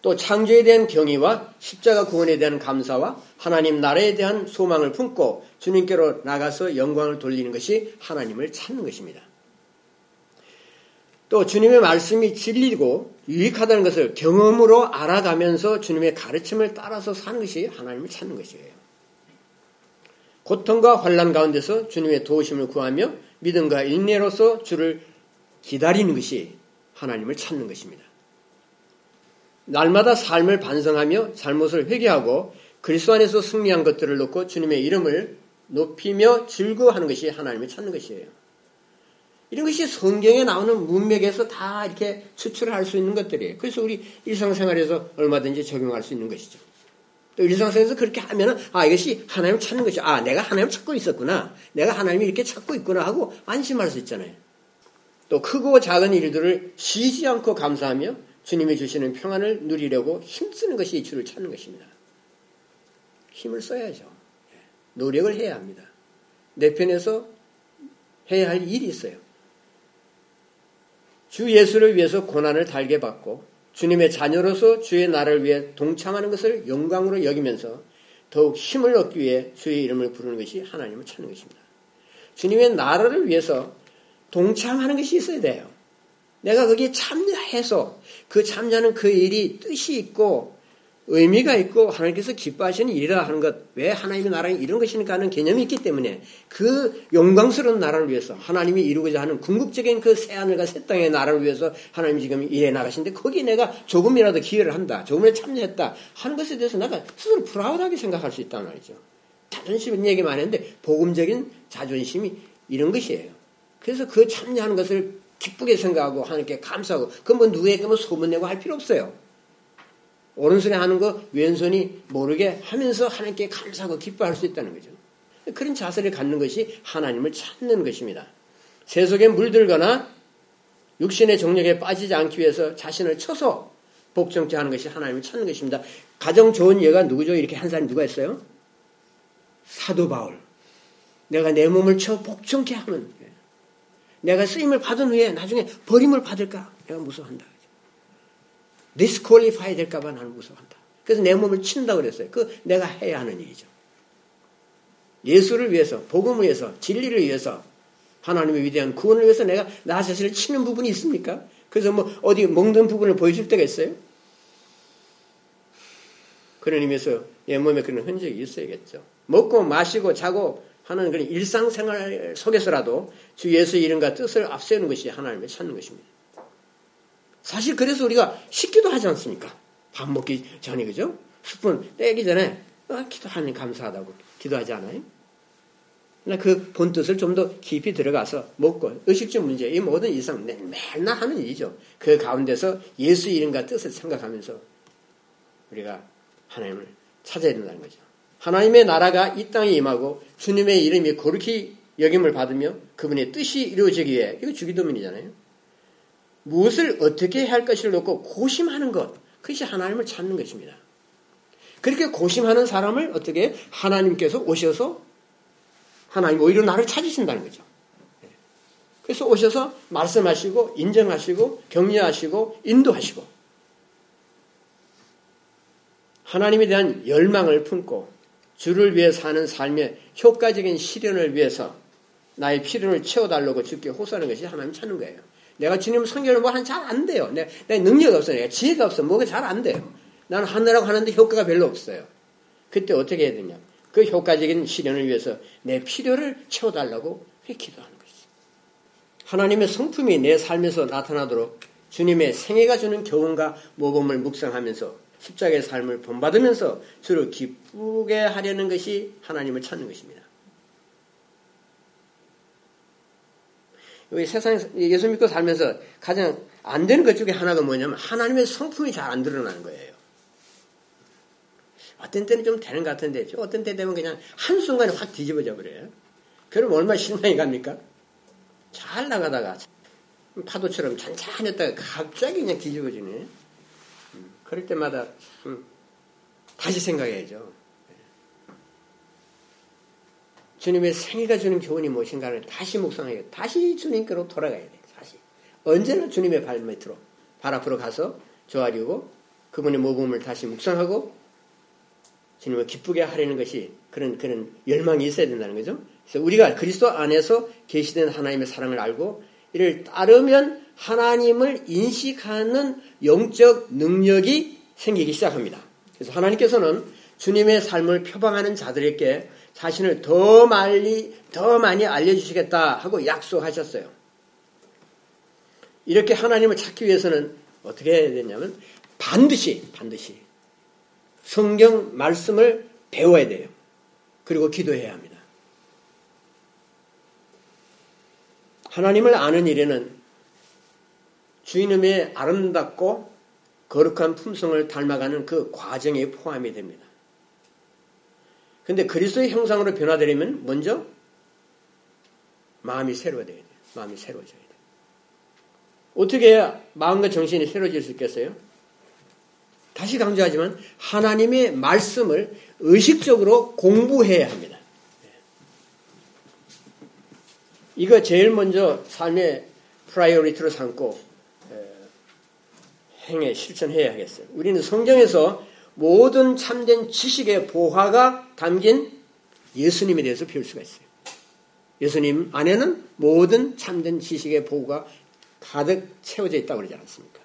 또 창조에 대한 경의와 십자가 구원에 대한 감사와 하나님 나라에 대한 소망을 품고 주님께로 나가서 영광을 돌리는 것이 하나님을 찾는 것입니다. 또 주님의 말씀이 진리고 유익하다는 것을 경험으로 알아가면서 주님의 가르침을 따라서 사는 것이 하나님을 찾는 것이에요. 고통과 환란 가운데서 주님의 도우심을 구하며 믿음과 인내로서 주를 기다리는 것이 하나님을 찾는 것입니다. 날마다 삶을 반성하며 잘못을 회개하고 그리스도 안에서 승리한 것들을 놓고 주님의 이름을 높이며 즐거워하는 것이 하나님을 찾는 것이에요. 이런 것이 성경에 나오는 문맥에서 다 이렇게 추출을 할 수 있는 것들이에요. 그래서 우리 일상생활에서 얼마든지 적용할 수 있는 것이죠. 또 일상생활에서 그렇게 하면은, 아, 이것이 하나님을 찾는 것이, 아, 내가 하나님을 찾고 있었구나. 내가 하나님을 이렇게 찾고 있구나 하고 안심할 수 있잖아요. 또 크고 작은 일들을 쉬지 않고 감사하며 주님이 주시는 평안을 누리려고 힘쓰는 것이 주를 찾는 것입니다. 힘을 써야죠. 노력을 해야 합니다. 내 편에서 해야 할 일이 있어요. 주 예수를 위해서 고난을 달게 받고 주님의 자녀로서 주의 나라를 위해 동참하는 것을 영광으로 여기면서 더욱 힘을 얻기 위해 주의 이름을 부르는 것이 하나님을 찾는 것입니다. 주님의 나라를 위해서 동참하는 것이 있어야 돼요. 내가 거기에 참여해서 그 참여하는 그 일이 뜻이 있고 의미가 있고 하나님께서 기뻐하시는 일이라 하는 것, 왜 하나님의 나라는 이런 것이니까 하는 개념이 있기 때문에 그 영광스러운 나라를 위해서 하나님이 이루고자 하는 궁극적인 그 새하늘과 새 땅의 나라를 위해서 하나님이 지금 일해 나가신데 거기에 내가 조금이라도 기여를 한다, 조금이라도 참여했다 하는 것에 대해서 내가 스스로 프라우드하게 생각할 수 있단 말이죠. 자존심 얘기 많이 했는데 복음적인 자존심이 이런 것이에요. 그래서 그 참여하는 것을 기쁘게 생각하고 하나님께 감사하고 그건 뭐 누구에게 뭐 소문내고 할 필요 없어요. 오른손에 하는 거 왼손이 모르게 하면서 하나님께 감사하고 기뻐할 수 있다는 거죠. 그런 자세를 갖는 것이 하나님을 찾는 것입니다. 세속에 물들거나 육신의 정력에 빠지지 않기 위해서 자신을 쳐서 복종케 하는 것이 하나님을 찾는 것입니다. 가장 좋은 예가 누구죠? 이렇게 한 사람이 누가 있어요? 사도 바울. 내가 내 몸을 쳐 복종케 하면 내가 쓰임을 받은 후에 나중에 버림을 받을까? 내가 무서워한다. 디스퀄리파이 될까봐 나는 무서워한다. 그래서 내 몸을 친다 그랬어요. 그 내가 해야 하는 일이죠. 예수를 위해서, 복음을 위해서, 진리를 위해서, 하나님의 위대한 구원을 위해서 내가 나 자신을 치는 부분이 있습니까? 그래서 뭐 어디 먹는 부분을 보여줄 때가 있어요? 그런 의미에서 내 몸에 그런 흔적이 있어야겠죠. 먹고 마시고 자고 하는 그런 일상생활 속에서라도 주 예수의 이름과 뜻을 앞세우는 것이 하나님을 찾는 것입니다. 사실 그래서 우리가 식기도 하지 않습니까? 밥 먹기 전에 그죠? 스푼 떼기 전에 어, 기도하니 감사하다고 기도하지 않아요? 그 본뜻을 좀 더 깊이 들어가서 먹고 의식주 문제 이 모든 이상 맨날 하는 일이죠. 그 가운데서 예수 이름과 뜻을 생각하면서 우리가 하나님을 찾아야 된다는 거죠. 하나님의 나라가 이 땅에 임하고 주님의 이름이 거룩히 여김을 받으며 그분의 뜻이 이루어지기 위해 이거 주기도문이잖아요. 무엇을 어떻게 할 것을 놓고 고심하는 것, 그것이 하나님을 찾는 것입니다. 그렇게 고심하는 사람을 어떻게 하나님께서 오셔서 하나님 오히려 나를 찾으신다는 거죠. 그래서 오셔서 말씀하시고 인정하시고 격려하시고 인도하시고 하나님에 대한 열망을 품고 주를 위해 사는 삶의 효과적인 실현을 위해서 나의 필요를 채워달라고 주께 호소하는 것이 하나님 찾는 거예요. 내가 주님 성경을 뭐한 잘 안 돼요. 내, 내 능력이 없어. 내가 지혜가 없어. 뭐가 잘 안 돼요. 나는 하느라고 하는데 효과가 별로 없어요. 그때 어떻게 해야 되냐. 그 효과적인 실현을 위해서 내 필요를 채워달라고 기도하는 것이죠. 하나님의 성품이 내 삶에서 나타나도록 주님의 생애가 주는 교훈과 모범을 묵상하면서 십자가의 삶을 본받으면서 주를 기쁘게 하려는 것이 하나님을 찾는 것입니다. 세상에 예수 믿고 살면서 가장 안 되는 것 중에 하나가 뭐냐면 하나님의 성품이 잘 안 드러나는 거예요. 어떤 때는 좀 되는 것 같은데 어떤 때 되면 그냥 한순간에 확 뒤집어져 버려요. 그럼 얼마나 실망이 갑니까? 잘 나가다가 파도처럼 잔잔했다가 갑자기 그냥 뒤집어지네. 음, 그럴 때마다 음, 다시 생각해야죠. 주님의 생애가 주는 교훈이 무엇인가를 다시 묵상해야 다시 주님께로 돌아가야 돼. 다시. 언제나 주님의 발밑으로 발 앞으로 가서 조아리고 그분의 모범을 다시 묵상하고 주님을 기쁘게 하려는 것이 그런 그런 열망이 있어야 된다는 거죠. 그래서 우리가 그리스도 안에서 계시된 하나님의 사랑을 알고 이를 따르면 하나님을 인식하는 영적 능력이 생기기 시작합니다. 그래서 하나님께서는 주님의 삶을 표방하는 자들에게 자신을 더 많이, 더 많이 알려주시겠다 하고 약속하셨어요. 이렇게 하나님을 찾기 위해서는 어떻게 해야 되냐면 반드시, 반드시 성경 말씀을 배워야 돼요. 그리고 기도해야 합니다. 하나님을 아는 일에는 주인님의 아름답고 거룩한 품성을 닮아가는 그 과정에 포함이 됩니다. 근데 그리스도의 형상으로 변화되려면 먼저 마음이 새로워져야 돼요. 마음이 새로워져야 돼요. 어떻게 해야 마음과 정신이 새로워질 수 있겠어요? 다시 강조하지만 하나님의 말씀을 의식적으로 공부해야 합니다. 이거 제일 먼저 삶의 priority로 삼고 행해 실천해야 하겠어요. 우리는 성경에서 모든 참된 지식의 보화가 담긴 예수님에 대해서 배울 수가 있어요. 예수님 안에는 모든 참된 지식의 보화가 가득 채워져 있다고 그러지 않습니까?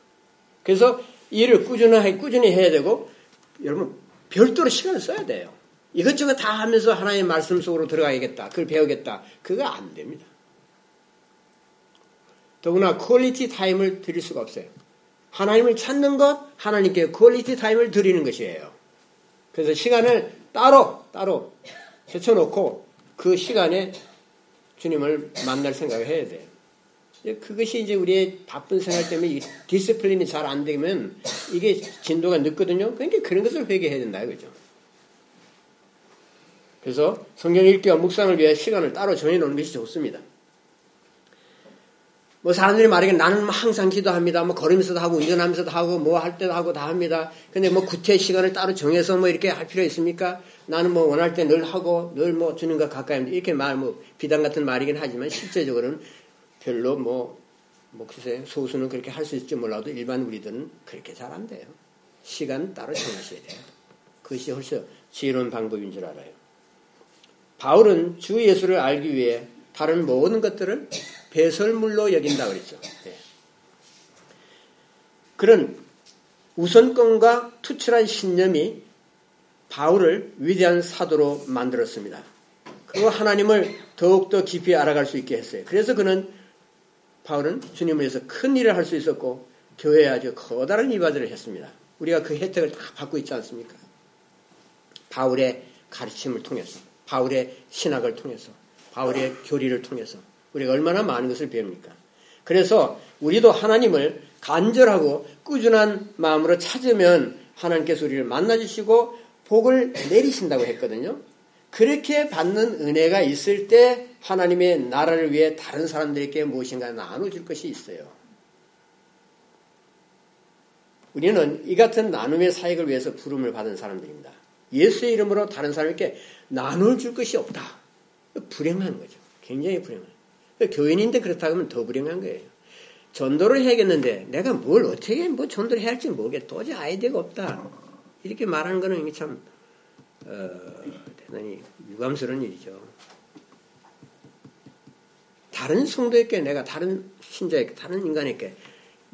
그래서 일을 꾸준히, 꾸준히 해야 되고, 여러분, 별도로 시간을 써야 돼요. 이것저것 다 하면서 하나님의 말씀 속으로 들어가야겠다. 그걸 배우겠다. 그거 안 됩니다. 더구나 quality time을 드릴 수가 없어요. 하나님을 찾는 것, 하나님께 quality time을 드리는 것이에요. 그래서 시간을 따로, 따로 제쳐놓고 그 시간에 주님을 만날 생각을 해야 돼요. 그것이 이제 우리의 바쁜 생활 때문에 discipline이 잘 안 되면 이게 진도가 늦거든요. 그러니까 그런 것을 회개해야 된다 이거죠. 그래서 성경 읽기와 묵상을 위해 시간을 따로 정해놓는 것이 좋습니다. 뭐 사람들이 말하기에 나는 뭐 항상 기도합니다. 뭐 걸으면서도 하고 운전하면서도 하고 뭐 할 때도 하고 다 합니다. 근데 뭐 구태 시간을 따로 정해서 뭐 이렇게 할 필요 있습니까? 나는 뭐 원할 때 늘 하고 늘 뭐 주님과 가까이 합니다. 이렇게 말 뭐 비단 같은 말이긴 하지만 실제적으로는 별로 뭐, 뭐 글쎄 소수는 그렇게 할 수 있을지 몰라도 일반 우리들은 그렇게 잘 안 돼요. 시간 따로 정하셔야 돼요. 그것이 훨씬 지혜로운 방법인 줄 알아요. 바울은 주 예수를 알기 위해 다른 모든 것들을 배설물로 여긴다 그랬죠. 네. 그런 우선권과 투철한 신념이 바울을 위대한 사도로 만들었습니다. 그리고 하나님을 더욱더 깊이 알아갈 수 있게 했어요. 그래서 그는 바울은 주님을 위해서 큰 일을 할 수 있었고 교회에 아주 커다란 이바들을 했습니다. 우리가 그 혜택을 다 받고 있지 않습니까? 바울의 가르침을 통해서, 바울의 신학을 통해서, 바울의 교리를 통해서 우리가 얼마나 많은 것을 배웁니까? 그래서 우리도 하나님을 간절하고 꾸준한 마음으로 찾으면 하나님께서 우리를 만나주시고 복을 내리신다고 했거든요. 그렇게 받는 은혜가 있을 때 하나님의 나라를 위해 다른 사람들에게 무엇인가 나눠줄 것이 있어요. 우리는 이 같은 나눔의 사역을 위해서 부름을 받은 사람들입니다. 예수의 이름으로 다른 사람에게 나눌 줄 것이 없다. 불행한 거죠. 굉장히 불행한 교인인데 그렇다고 하면 더 불행한 거예요. 전도를 해야겠는데 내가 뭘 어떻게 뭐 전도를 해야 할지 모르겠 도저히 아이디어가 없다. 이렇게 말하는 거는 참 어, 대단히 유감스러운 일이죠. 다른 성도에게 내가 다른 신자에게 다른 인간에게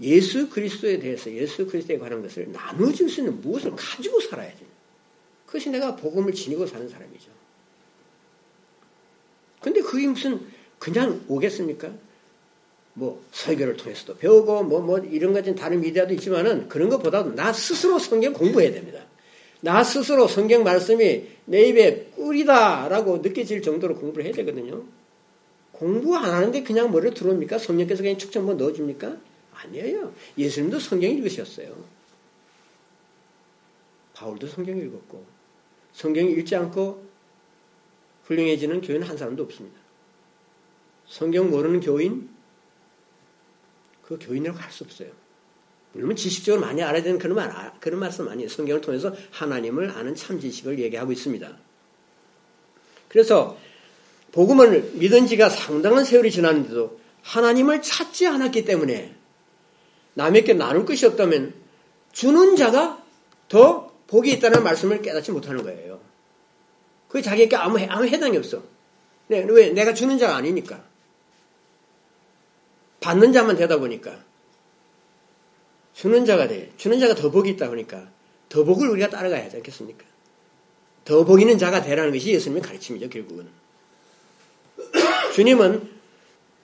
예수 그리스도에 대해서 예수 그리스도에 관한 것을 나눠줄 수 있는 무엇을 가지고 살아야지. 그것이 내가 복음을 지니고 사는 사람이죠. 근데 그게 무슨 그냥 오겠습니까? 뭐 설교를 통해서도 배우고 뭐뭐 뭐 이런 것은 다른 미디어도 있지만은 그런 것보다도 나 스스로 성경 공부해야 됩니다. 나 스스로 성경 말씀이 내 입에 꿀이다라고 느껴질 정도로 공부를 해야 되거든요. 공부 안 하는데 그냥 머리로 들어옵니까? 성령께서 그냥 축적 뭐 넣어줍니까? 아니에요. 예수님도 성경 읽으셨어요. 바울도 성경 읽었고 성경 읽지 않고 훌륭해지는 교인은 한 사람도 없습니다. 성경 모르는 교인 그 교인이라고 할 수 없어요. 물론 지식적으로 많이 알아야 되는 그런 말, 그런 말씀 아니에요. 성경을 통해서 하나님을 아는 참 지식을 얘기하고 있습니다. 그래서 복음을 믿은 지가 상당한 세월이 지났는데도 하나님을 찾지 않았기 때문에 남에게 나눌 것이 없다면 주는 자가 더 복이 있다는 말씀을 깨닫지 못하는 거예요. 그게 자기에게 아무, 아무 해당이 없어. 네, 왜? 내가 주는 자가 아니니까. 받는 자만 되다 보니까. 주는 자가 돼. 주는 자가 더 복이 있다 보니까 더 복을 우리가 따라가야 하지 않겠습니까? 더복 있는 자가 되라는 것이 예수님의 가르침이죠, 결국은. [coughs] 주님은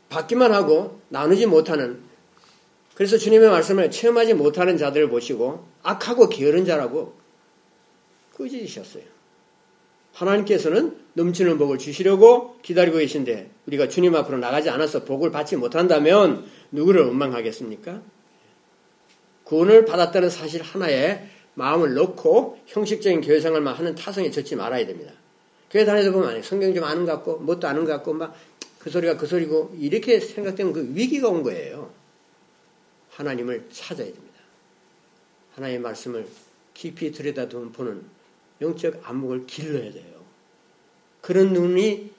받기만 하고 나누지 못하는 그래서 주님의 말씀을 체험하지 못하는 자들을 보시고 악하고 게으른 자라고 꾸짖으셨어요. 하나님께서는 넘치는 복을 주시려고 기다리고 계신데 우리가 주님 앞으로 나가지 않아서 복을 받지 못한다면 누구를 원망하겠습니까? 구원을 받았다는 사실 하나에 마음을 넣고 형식적인 교회 생활만 하는 타성에 젖지 말아야 됩니다. 교회 다니다 보면 성경 좀 아는 것 같고 뭣도 아는 것 같고 막 그 소리가 그 소리고 이렇게 생각되면 그 위기가 온 거예요. 하나님을 찾아야 됩니다. 하나님의 말씀을 깊이 들여다보는 영적 안목을 길러야 돼요. 그런 눈이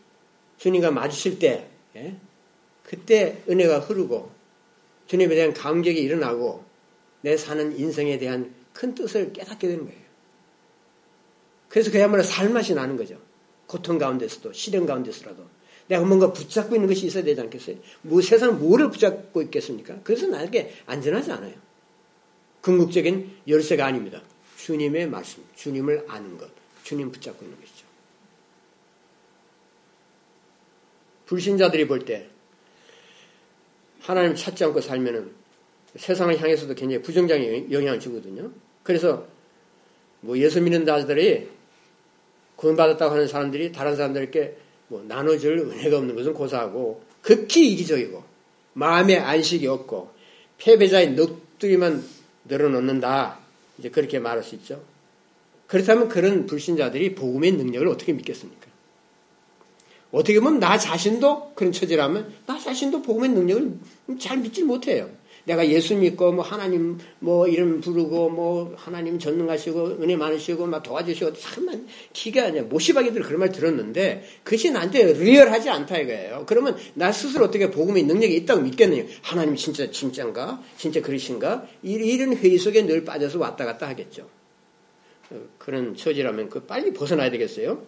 주님과 마주칠 때, 예? 그때 은혜가 흐르고 주님에 대한 감격이 일어나고 내 사는 인생에 대한 큰 뜻을 깨닫게 되는 거예요. 그래서 그야말로 살맛이 나는 거죠. 고통 가운데서도, 시련 가운데서라도. 내가 뭔가 붙잡고 있는 것이 있어야 되지 않겠어요? 뭐 세상 뭐를 붙잡고 있겠습니까? 그래서 나에게 안전하지 않아요. 궁극적인 열쇠가 아닙니다. 주님의 말씀, 주님을 아는 것, 주님 붙잡고 있는 것이죠. 불신자들이 볼 때 하나님 찾지 않고 살면은 세상을 향해서도 굉장히 부정적인 영향을 주거든요. 그래서 뭐 예수 믿는 자들이 구원받았다고 하는 사람들이 다른 사람들에게 뭐 나눠줄 은혜가 없는 것은 고사하고 극히 이기적이고 마음에 안식이 없고 패배자의 넋두리만 늘어놓는다. 이제 그렇게 말할 수 있죠. 그렇다면 그런 불신자들이 복음의 능력을 어떻게 믿겠습니까? 어떻게 보면 나 자신도 그런 처지라면 나 자신도 복음의 능력을 잘 믿지 못해요. 내가 예수 믿고 뭐 하나님 뭐 이름 부르고 뭐 하나님 전능하시고 은혜 많으시고 막 도와주시고 참만 기가 아니야 모시박이들 그런 말 들었는데 그것이 나한테 리얼하지 않다 이거예요. 그러면 나 스스로 어떻게 복음의 능력이 있다고 믿겠느냐? 하나님 진짜 진짜인가? 진짜 그러신가? 이런 회의 속에 늘 빠져서 왔다 갔다 하겠죠. 그런 처지라면 그 빨리 벗어나야 되겠어요.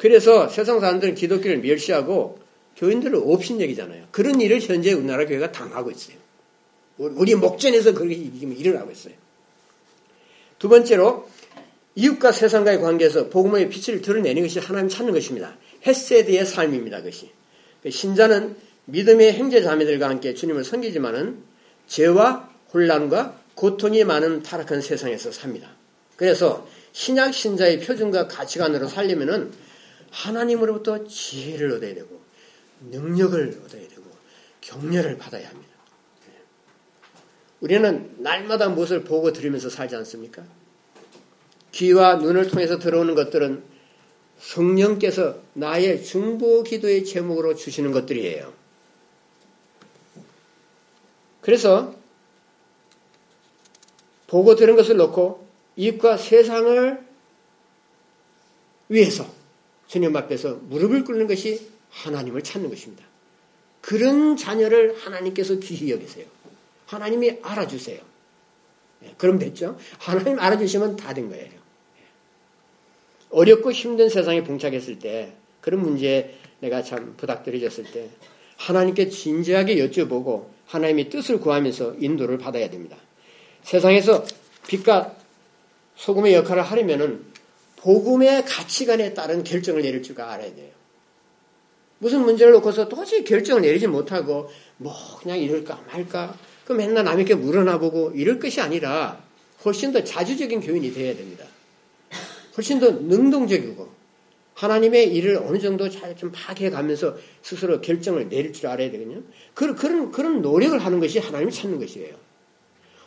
그래서 세상 사람들은 기독교를 멸시하고 교인들을 없인 얘기잖아요. 그런 일을 현재 우리나라 교회가 당하고 있어요. 우리 목전에서 그렇게 일어나고 있어요. 두 번째로 이웃과 세상과의 관계에서 복음의 빛을 드러내는 것이 하나님 찾는 것입니다. 헤세드의 삶입니다. 그것이 신자는 믿음의 형제 자매들과 함께 주님을 섬기지만은 죄와 혼란과 고통이 많은 타락한 세상에서 삽니다. 그래서 신약 신자의 표준과 가치관으로 살려면은 하나님으로부터 지혜를 얻어야 되고 능력을 얻어야 되고 격려를 받아야 합니다. 네. 우리는 날마다 무엇을 보고 들으면서 살지 않습니까? 귀와 눈을 통해서 들어오는 것들은 성령께서 나의 중보 기도의 제목으로 주시는 것들이에요. 그래서 보고 들은 것을 놓고 이웃과 세상을 위해서 주님 앞에서 무릎을 꿇는 것이 하나님을 찾는 것입니다. 그런 자녀를 하나님께서 귀히 여기세요. 하나님이 알아주세요. 예, 그럼 됐죠? 하나님 알아주시면 다 된 거예요. 예. 어렵고 힘든 세상에 봉착했을 때, 그런 문제에 내가 참 부탁드려졌을 때, 하나님께 진지하게 여쭤보고 하나님의 뜻을 구하면서 인도를 받아야 됩니다. 세상에서 빛과 소금의 역할을 하려면은 복음의 가치관에 따른 결정을 내릴 줄 알아야 돼요. 무슨 문제를 놓고서 도저히 결정을 내리지 못하고 뭐 그냥 이럴까 말까 그 맨날 남에게 물어나 보고 이럴 것이 아니라 훨씬 더 자주적인 교인이 되어야 됩니다. 훨씬 더 능동적이고 하나님의 일을 어느 정도 잘 좀 파악해 가면서 스스로 결정을 내릴 줄 알아야 되거든요. 그런, 그런, 그런 노력을 하는 것이 하나님을 찾는 것이에요.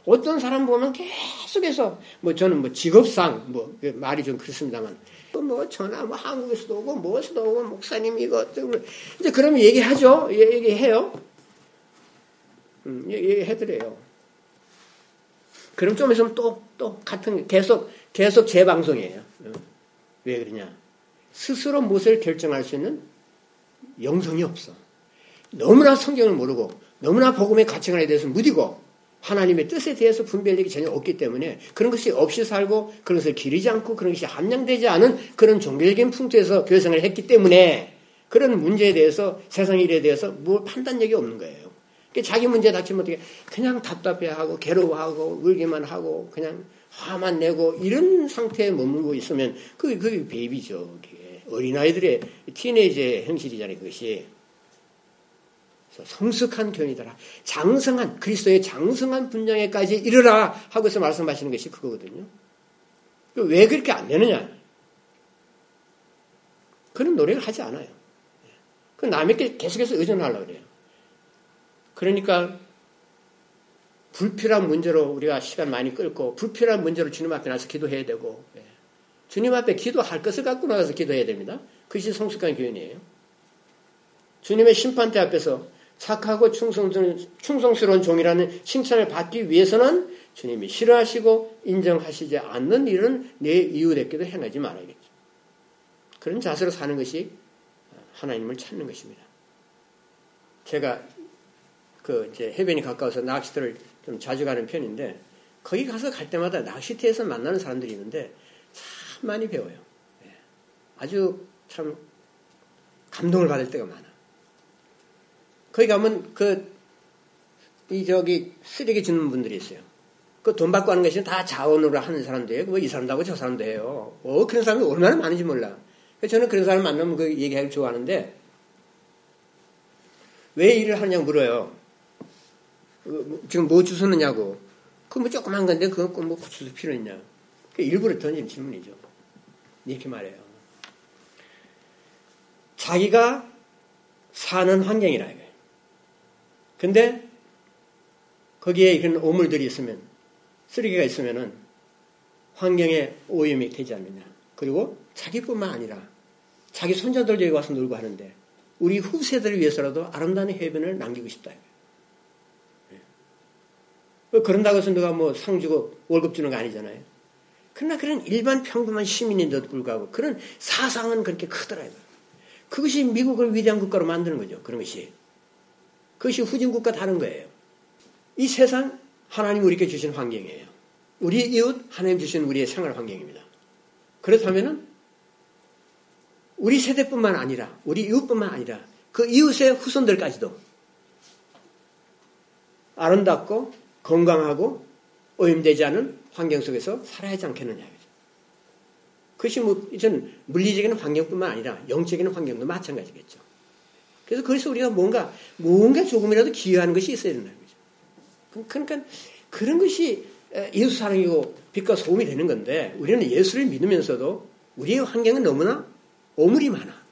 어떤 사람 보면 계속해서 뭐 저는 뭐 직업상 뭐그 말이 좀 그렇습니다만 뭐 전화 뭐 한국에서도 오고 뭐에서도 오고 목사님 이거 이제 그러면 얘기하죠. 얘기해요. 음, 얘기해드려요. 그럼 좀 있으면 또, 또 같은, 계속, 계속 재방송이에요. 어. 왜 그러냐. 스스로 무엇을 결정할 수 있는 영성이 없어. 너무나 성경을 모르고, 너무나 복음의 가치관에 대해서 무디고, 하나님의 뜻에 대해서 분별력이 전혀 없기 때문에 그런 것이 없이 살고 그런 것을 기르지 않고 그런 것이 함량되지 않은 그런 종교적인 풍토에서 교생을 했기 때문에 그런 문제에 대해서 세상 일에 대해서 뭘 판단력이 없는 거예요. 자기 문제 닥치면 어떻게 그냥 답답해하고 괴로워하고 울기만 하고 그냥 화만 내고 이런 상태에 머물고 있으면 그게 그게 베이비죠. 그게 어린아이들의 티네이저의 형실이잖아요. 그것이. 성숙한 교인이더라. 장성한 그리스도의 장성한 분량에까지 이르라 하고서 말씀하시는 것이 그거거든요. 왜 그렇게 안 되느냐? 그런 노력을 하지 않아요. 그 남에게 계속해서 의존하려고 그래요. 그러니까 불필요한 문제로 우리가 시간 많이 끌고 불필요한 문제로 주님 앞에 나서 기도해야 되고 예. 주님 앞에 기도할 것을 갖고 나가서 기도해야 됩니다. 그것이 성숙한 교인이에요. 주님의 심판대 앞에서 착하고 충성스러운, 종이라는 칭찬을 받기 위해서는 주님이 싫어하시고 인정하시지 않는 일은 내 이웃에게도 행하지 말아야겠죠. 그런 자세로 사는 것이 하나님을 찾는 것입니다. 제가 그 이제 해변이 가까워서 낚시터를 좀 자주 가는 편인데 거기 가서 갈 때마다 낚시터에서 만나는 사람들이 있는데 참 많이 배워요. 예. 아주 참 감동을 받을 때가 많아. 거기 가면 그, 이 저기 쓰레기 주는 분들이 있어요. 그 돈 받고 하는 것이 다 자원으로 하는 사람들이에요. 뭐이 사람도 하고 저 사람도 해요. 어, 그런 사람이 얼마나 많은지 몰라. 저는 그런 사람 만나면 그 얘기하기 좋아하는데 왜 일을 하느냐 물어요. 그뭐 지금 뭐 주웠느냐고. 그뭐 조그만 건데 그거 꼭뭐 주술 필요 있냐. 그 일부러 던진 질문이죠. 이렇게 말해요. 자기가 사는 환경이라 이거예요. 근데 거기에 그런 오물들이 있으면 쓰레기가 있으면은 환경에 오염이 되지 않느냐. 그리고 자기뿐만 아니라 자기 손자들도 여기 와서 놀고 하는데 우리 후세들을 위해서라도 아름다운 해변을 남기고 싶다. 뭐 그런다고 해서 누가 뭐 상 주고 월급 주는 거 아니잖아요. 그러나 그런 일반 평범한 시민인데도 불구하고 그런 사상은 그렇게 크더라고요. 그것이 미국을 위대한 국가로 만드는 거죠. 그런 것이. 그것이 후진국가 다른 거예요. 이 세상 하나님 우리에게 주신 환경이에요. 우리 이웃 하나님 주신 우리의 생활 환경입니다. 그렇다면은 우리 세대뿐만 아니라 우리 이웃뿐만 아니라 그 이웃의 후손들까지도 아름답고 건강하고 오염되지 않은 환경 속에서 살아야 하지 않겠느냐. 그것이 뭐, 이전 물리적인 환경뿐만 아니라 영적인 환경도 마찬가지겠죠. 그래서 그래서 우리가 뭔가, 뭔가 조금이라도 기여하는 것이 있어야 된다는 거죠. 그러니까 그런 것이 예수 사랑이고 빛과 소음이 되는 건데 우리는 예수를 믿으면서도 우리의 환경은 너무나 오물이 많아.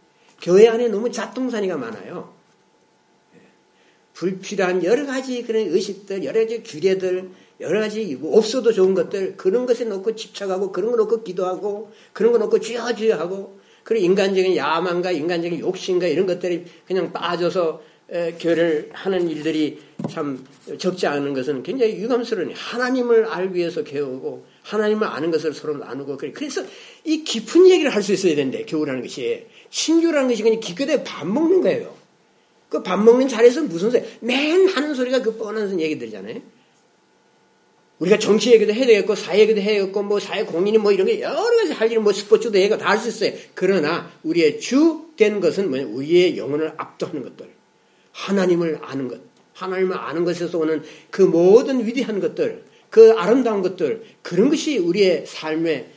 교회 안에 너무 잣동산이가 많아요. 불필요한 여러 가지 그런 의식들, 여러 가지 규례들, 여러 가지 없어도 좋은 것들 그런 것에 놓고 집착하고 그런 거 놓고 기도하고 그런 거 놓고 쥐어쥐어 하고 그런 인간적인 야망과 인간적인 욕심과 이런 것들이 그냥 빠져서 교회를 하는 일들이 참 적지 않은 것은 굉장히 유감스러운 하나님을 알기 위해서 배우고 하나님을 아는 것을 서로 나누고 그래. 그래서 이 깊은 얘기를 할 수 있어야 되는데 교우라는 것이 신교라는 것이 그냥 기껏해 밥 먹는 거예요. 그 밥 먹는 자리에서 무슨 소리? 맨 하는 소리가 그 뻔한 얘기들이잖아요. 우리가 정치 얘기도 해야 되겠고, 사회 얘기도 해야 되겠고, 뭐, 사회 공인이 뭐 이런 게 여러 가지 할 일, 뭐, 스포츠도 해야 다할 수 있어요. 그러나, 우리의 주 된 것은 뭐냐? 우리의 영혼을 압도하는 것들. 하나님을 아는 것. 하나님을 아는 것에서 오는 그 모든 위대한 것들, 그 아름다운 것들, 그런 것이 우리의 삶의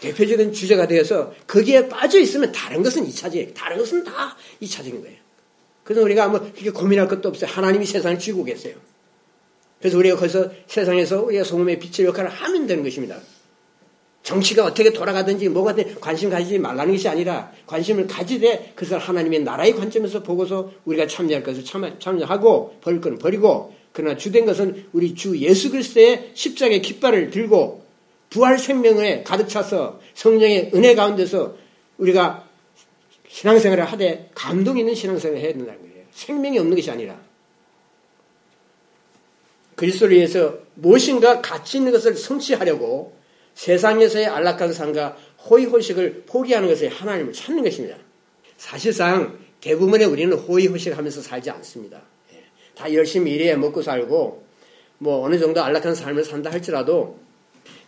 대표적인 주제가 되어서 거기에 빠져 있으면 다른 것은 2차적이에요. 다른 것은 다 2차적인 거예요. 그래서 우리가 뭐 그렇게 고민할 것도 없어요. 하나님이 세상을 쥐고 계세요. 그래서 우리가 거기서 세상에서 우리가 소금의 빛의 역할을 하면 되는 것입니다. 정치가 어떻게 돌아가든지 뭐가 든 관심 가지지 말라는 것이 아니라 관심을 가지되 그것을 하나님의 나라의 관점에서 보고서 우리가 참여할 것을 참여하고 버릴 것은 버리고 그러나 주된 것은 우리 주 예수 그리스도의 십자가의 깃발을 들고 부활 생명에 가득 차서 성령의 은혜 가운데서 우리가 신앙생활을 하되 감동 있는 신앙생활을 해야 된다는 거예요. 생명이 없는 것이 아니라 그리스도를 위해서 무엇인가 가치 있는 것을 성취하려고 세상에서의 안락한 삶과 호의호식을 포기하는 것이 하나님을 찾는 것입니다. 사실상 대부분의 우리는 호의호식 하면서 살지 않습니다. 예. 다 열심히 일해 먹고 살고 뭐 어느 정도 안락한 삶을 산다 할지라도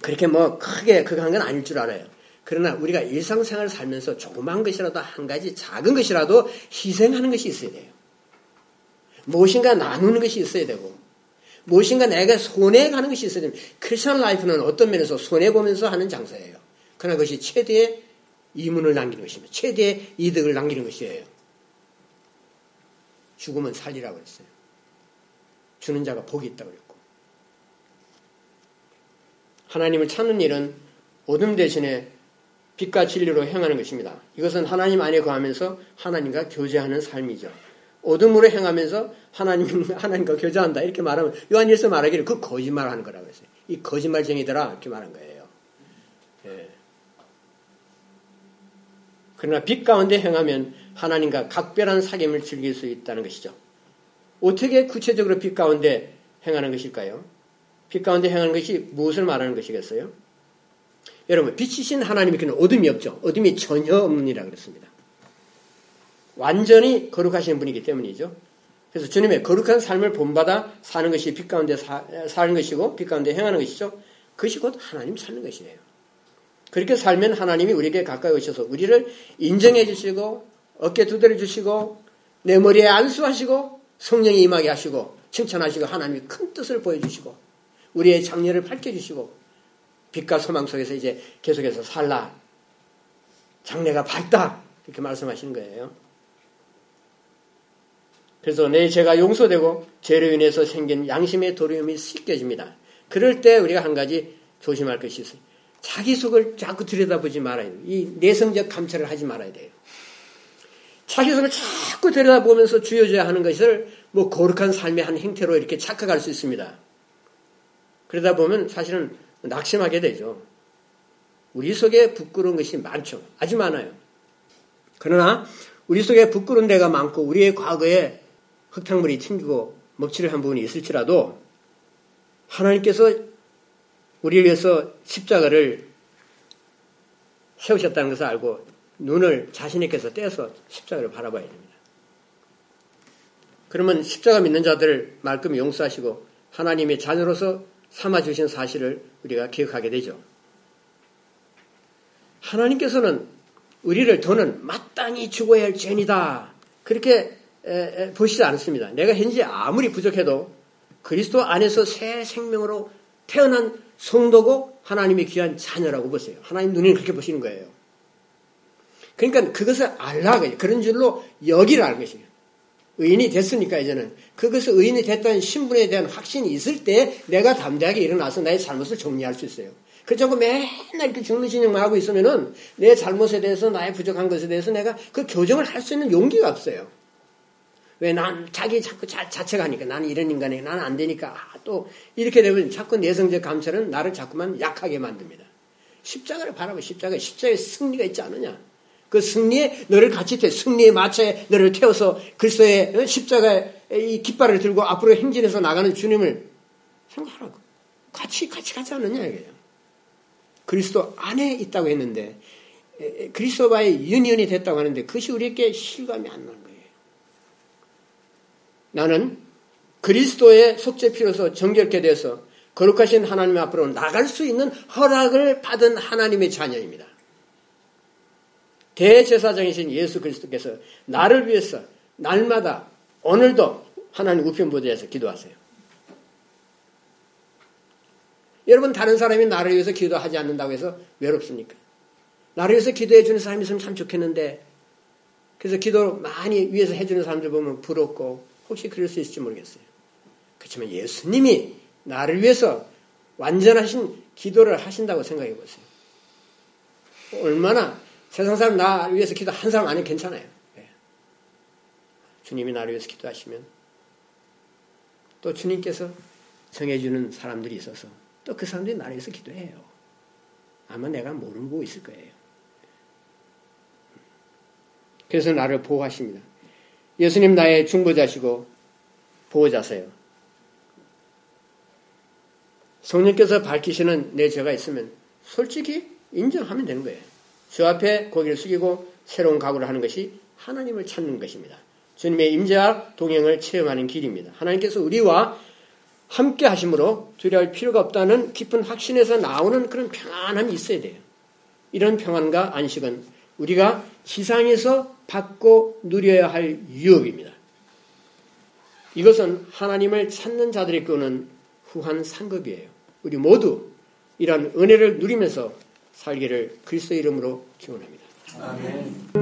그렇게 뭐 크게 그거 한 건 아닐 줄 알아요. 그러나 우리가 일상생활을 살면서 조그만 것이라도 한 가지 작은 것이라도 희생하는 것이 있어야 돼요. 무엇인가 나누는 것이 있어야 되고 무엇인가 내가 손해가는 것이 있어야 됩니다. 크리스천 라이프는 어떤 면에서 손해보면서 하는 장사예요. 그러나 그것이 최대의 이문을 남기는 것입니다. 최대의 이득을 남기는 것이에요. 죽으면 살리라고 그랬어요. 주는 자가 복이 있다고 그랬고. 하나님을 찾는 일은 어둠 대신에 빛과 진리로 행하는 것입니다. 이것은 하나님 안에 거하면서 하나님과 교제하는 삶이죠. 어둠으로 행하면서 하나님, 하나님과 교제한다. 이렇게 말하면, 요한 일서 말하기를 그 거짓말 하는 거라고 했어요. 이 거짓말쟁이더라. 이렇게 말한 거예요. 예. 그러나 빛 가운데 행하면 하나님과 각별한 사귐을 즐길 수 있다는 것이죠. 어떻게 구체적으로 빛 가운데 행하는 것일까요? 빛 가운데 행하는 것이 무엇을 말하는 것이겠어요? 여러분, 빛이신 하나님께는 어둠이 없죠. 어둠이 전혀 없느니라 그랬습니다. 완전히 거룩하신 분이기 때문이죠. 그래서 주님의 거룩한 삶을 본받아 사는 것이 빛 가운데 사, 사는 것이고 빛 가운데 행하는 것이죠. 그것이 곧 하나님 찾는 것이에요. 그렇게 살면 하나님이 우리에게 가까이 오셔서 우리를 인정해 주시고 어깨 두드려 주시고 내 머리에 안수하시고 성령이 임하게 하시고 칭찬하시고 하나님이 큰 뜻을 보여주시고 우리의 장례를 밝혀주시고 빛과 소망 속에서 이제 계속해서 살라 장래가 밝다 이렇게 말씀하시는 거예요. 그래서 내 죄가 용서되고 죄로 인해서 생긴 양심의 도리움이 씻겨집니다. 그럴 때 우리가 한 가지 조심할 것이 있어요. 자기 속을 자꾸 들여다보지 말아야 돼요. 이 내성적 감찰을 하지 말아야 돼요. 자기 속을 자꾸 들여다보면서 주여져야 하는 것을 뭐 거룩한 삶의 한 행태로 이렇게 착각할 수 있습니다. 그러다 보면 사실은 낙심하게 되죠. 우리 속에 부끄러운 것이 많죠. 아주 많아요. 그러나 우리 속에 부끄러운 데가 많고 우리의 과거에 흙탕물이 튕기고 먹칠을 한 부분이 있을지라도 하나님께서 우리를 위해서 십자가를 세우셨다는 것을 알고 눈을 자신에게서 떼어서 십자가를 바라봐야 됩니다. 그러면 십자가 믿는 자들을 말끔히 용서하시고 하나님의 자녀로서 삼아주신 사실을 우리가 기억하게 되죠. 하나님께서는 우리를 더는 마땅히 죽어야 할 죄니다. 그렇게 보시지 않습니다. 내가 현재 아무리 부족해도 그리스도 안에서 새 생명으로 태어난 성도고 하나님의 귀한 자녀라고 보세요. 하나님 눈이 그렇게 보시는 거예요. 그러니까 그것을 알라 그런 줄로 여기를 것이에요. 의인이 됐으니까 이제는 그것을 의인이 됐다는 신분에 대한 확신이 있을 때 내가 담대하게 일어나서 나의 잘못을 정리할 수 있어요. 그렇지 고 맨날 이렇게 죽는 신용만 하고 있으면은 내 잘못에 대해서 나의 부족한 것에 대해서 내가 그 교정을 할 수 있는 용기가 없어요. 왜 난 자기 자꾸 자, 자책 하니까 나는 이런 인간이야. 나는 안 되니까. 아, 또 이렇게 되면 자꾸 내성적 감찰은 나를 자꾸만 약하게 만듭니다. 십자가를 바라보 십자가에 십자가에 승리가 있지 않느냐. 그 승리에 너를 같이 태, 승리에 맞춰 너를 태워서 그리스도의 어, 십자가의 이 깃발을 들고 앞으로 행진해서 나가는 주님을 생각하라고. 같이, 같이 가지 않느냐, 이거예요. 그리스도 안에 있다고 했는데, 그리스도와의 유니언이 됐다고 하는데, 그것이 우리에게 실감이 안 거예요. 나는 그리스도의 속죄 피로서 정결케 돼서 거룩하신 하나님 앞으로 나갈 수 있는 허락을 받은 하나님의 자녀입니다. 대제사장이신 예수 그리스도께서 나를 위해서 날마다 오늘도 하나님 우편부대에서 기도하세요. 여러분 다른 사람이 나를 위해서 기도하지 않는다고 해서 외롭습니까? 나를 위해서 기도해 주는 사람이 있으면 참 좋겠는데 그래서 기도 많이 위에서 해주는 사람들 보면 부럽고 혹시 그럴 수 있을지 모르겠어요. 그렇지만 예수님이 나를 위해서 완전하신 기도를 하신다고 생각해 보세요. 얼마나 세상 사람 나 위해서 기도 한 사람 아니면 괜찮아요. 예. 주님이 나를 위해서 기도하시면 또 주님께서 정해주는 사람들이 있어서 또 그 사람들이 나를 위해서 기도해요. 아마 내가 모르고 있을 거예요. 그래서 나를 보호하십니다. 예수님 나의 중보자시고 보호자세요. 성령께서 밝히시는 내 죄가 있으면 솔직히 인정하면 되는 거예요. 주 앞에 고개를 숙이고 새로운 각오를 하는 것이 하나님을 찾는 것입니다. 주님의 임재와 동행을 체험하는 길입니다. 하나님께서 우리와 함께 하심으로 두려울 필요가 없다는 깊은 확신에서 나오는 그런 평안함이 있어야 돼요. 이런 평안과 안식은 우리가 지상에서 받고 누려야 할 유업입니다. 이것은 하나님을 찾는 자들이 끄는 후한 상급이에요. 우리 모두 이러한 은혜를 누리면서 살기를 그리스도 이름으로 기원합니다. 아멘.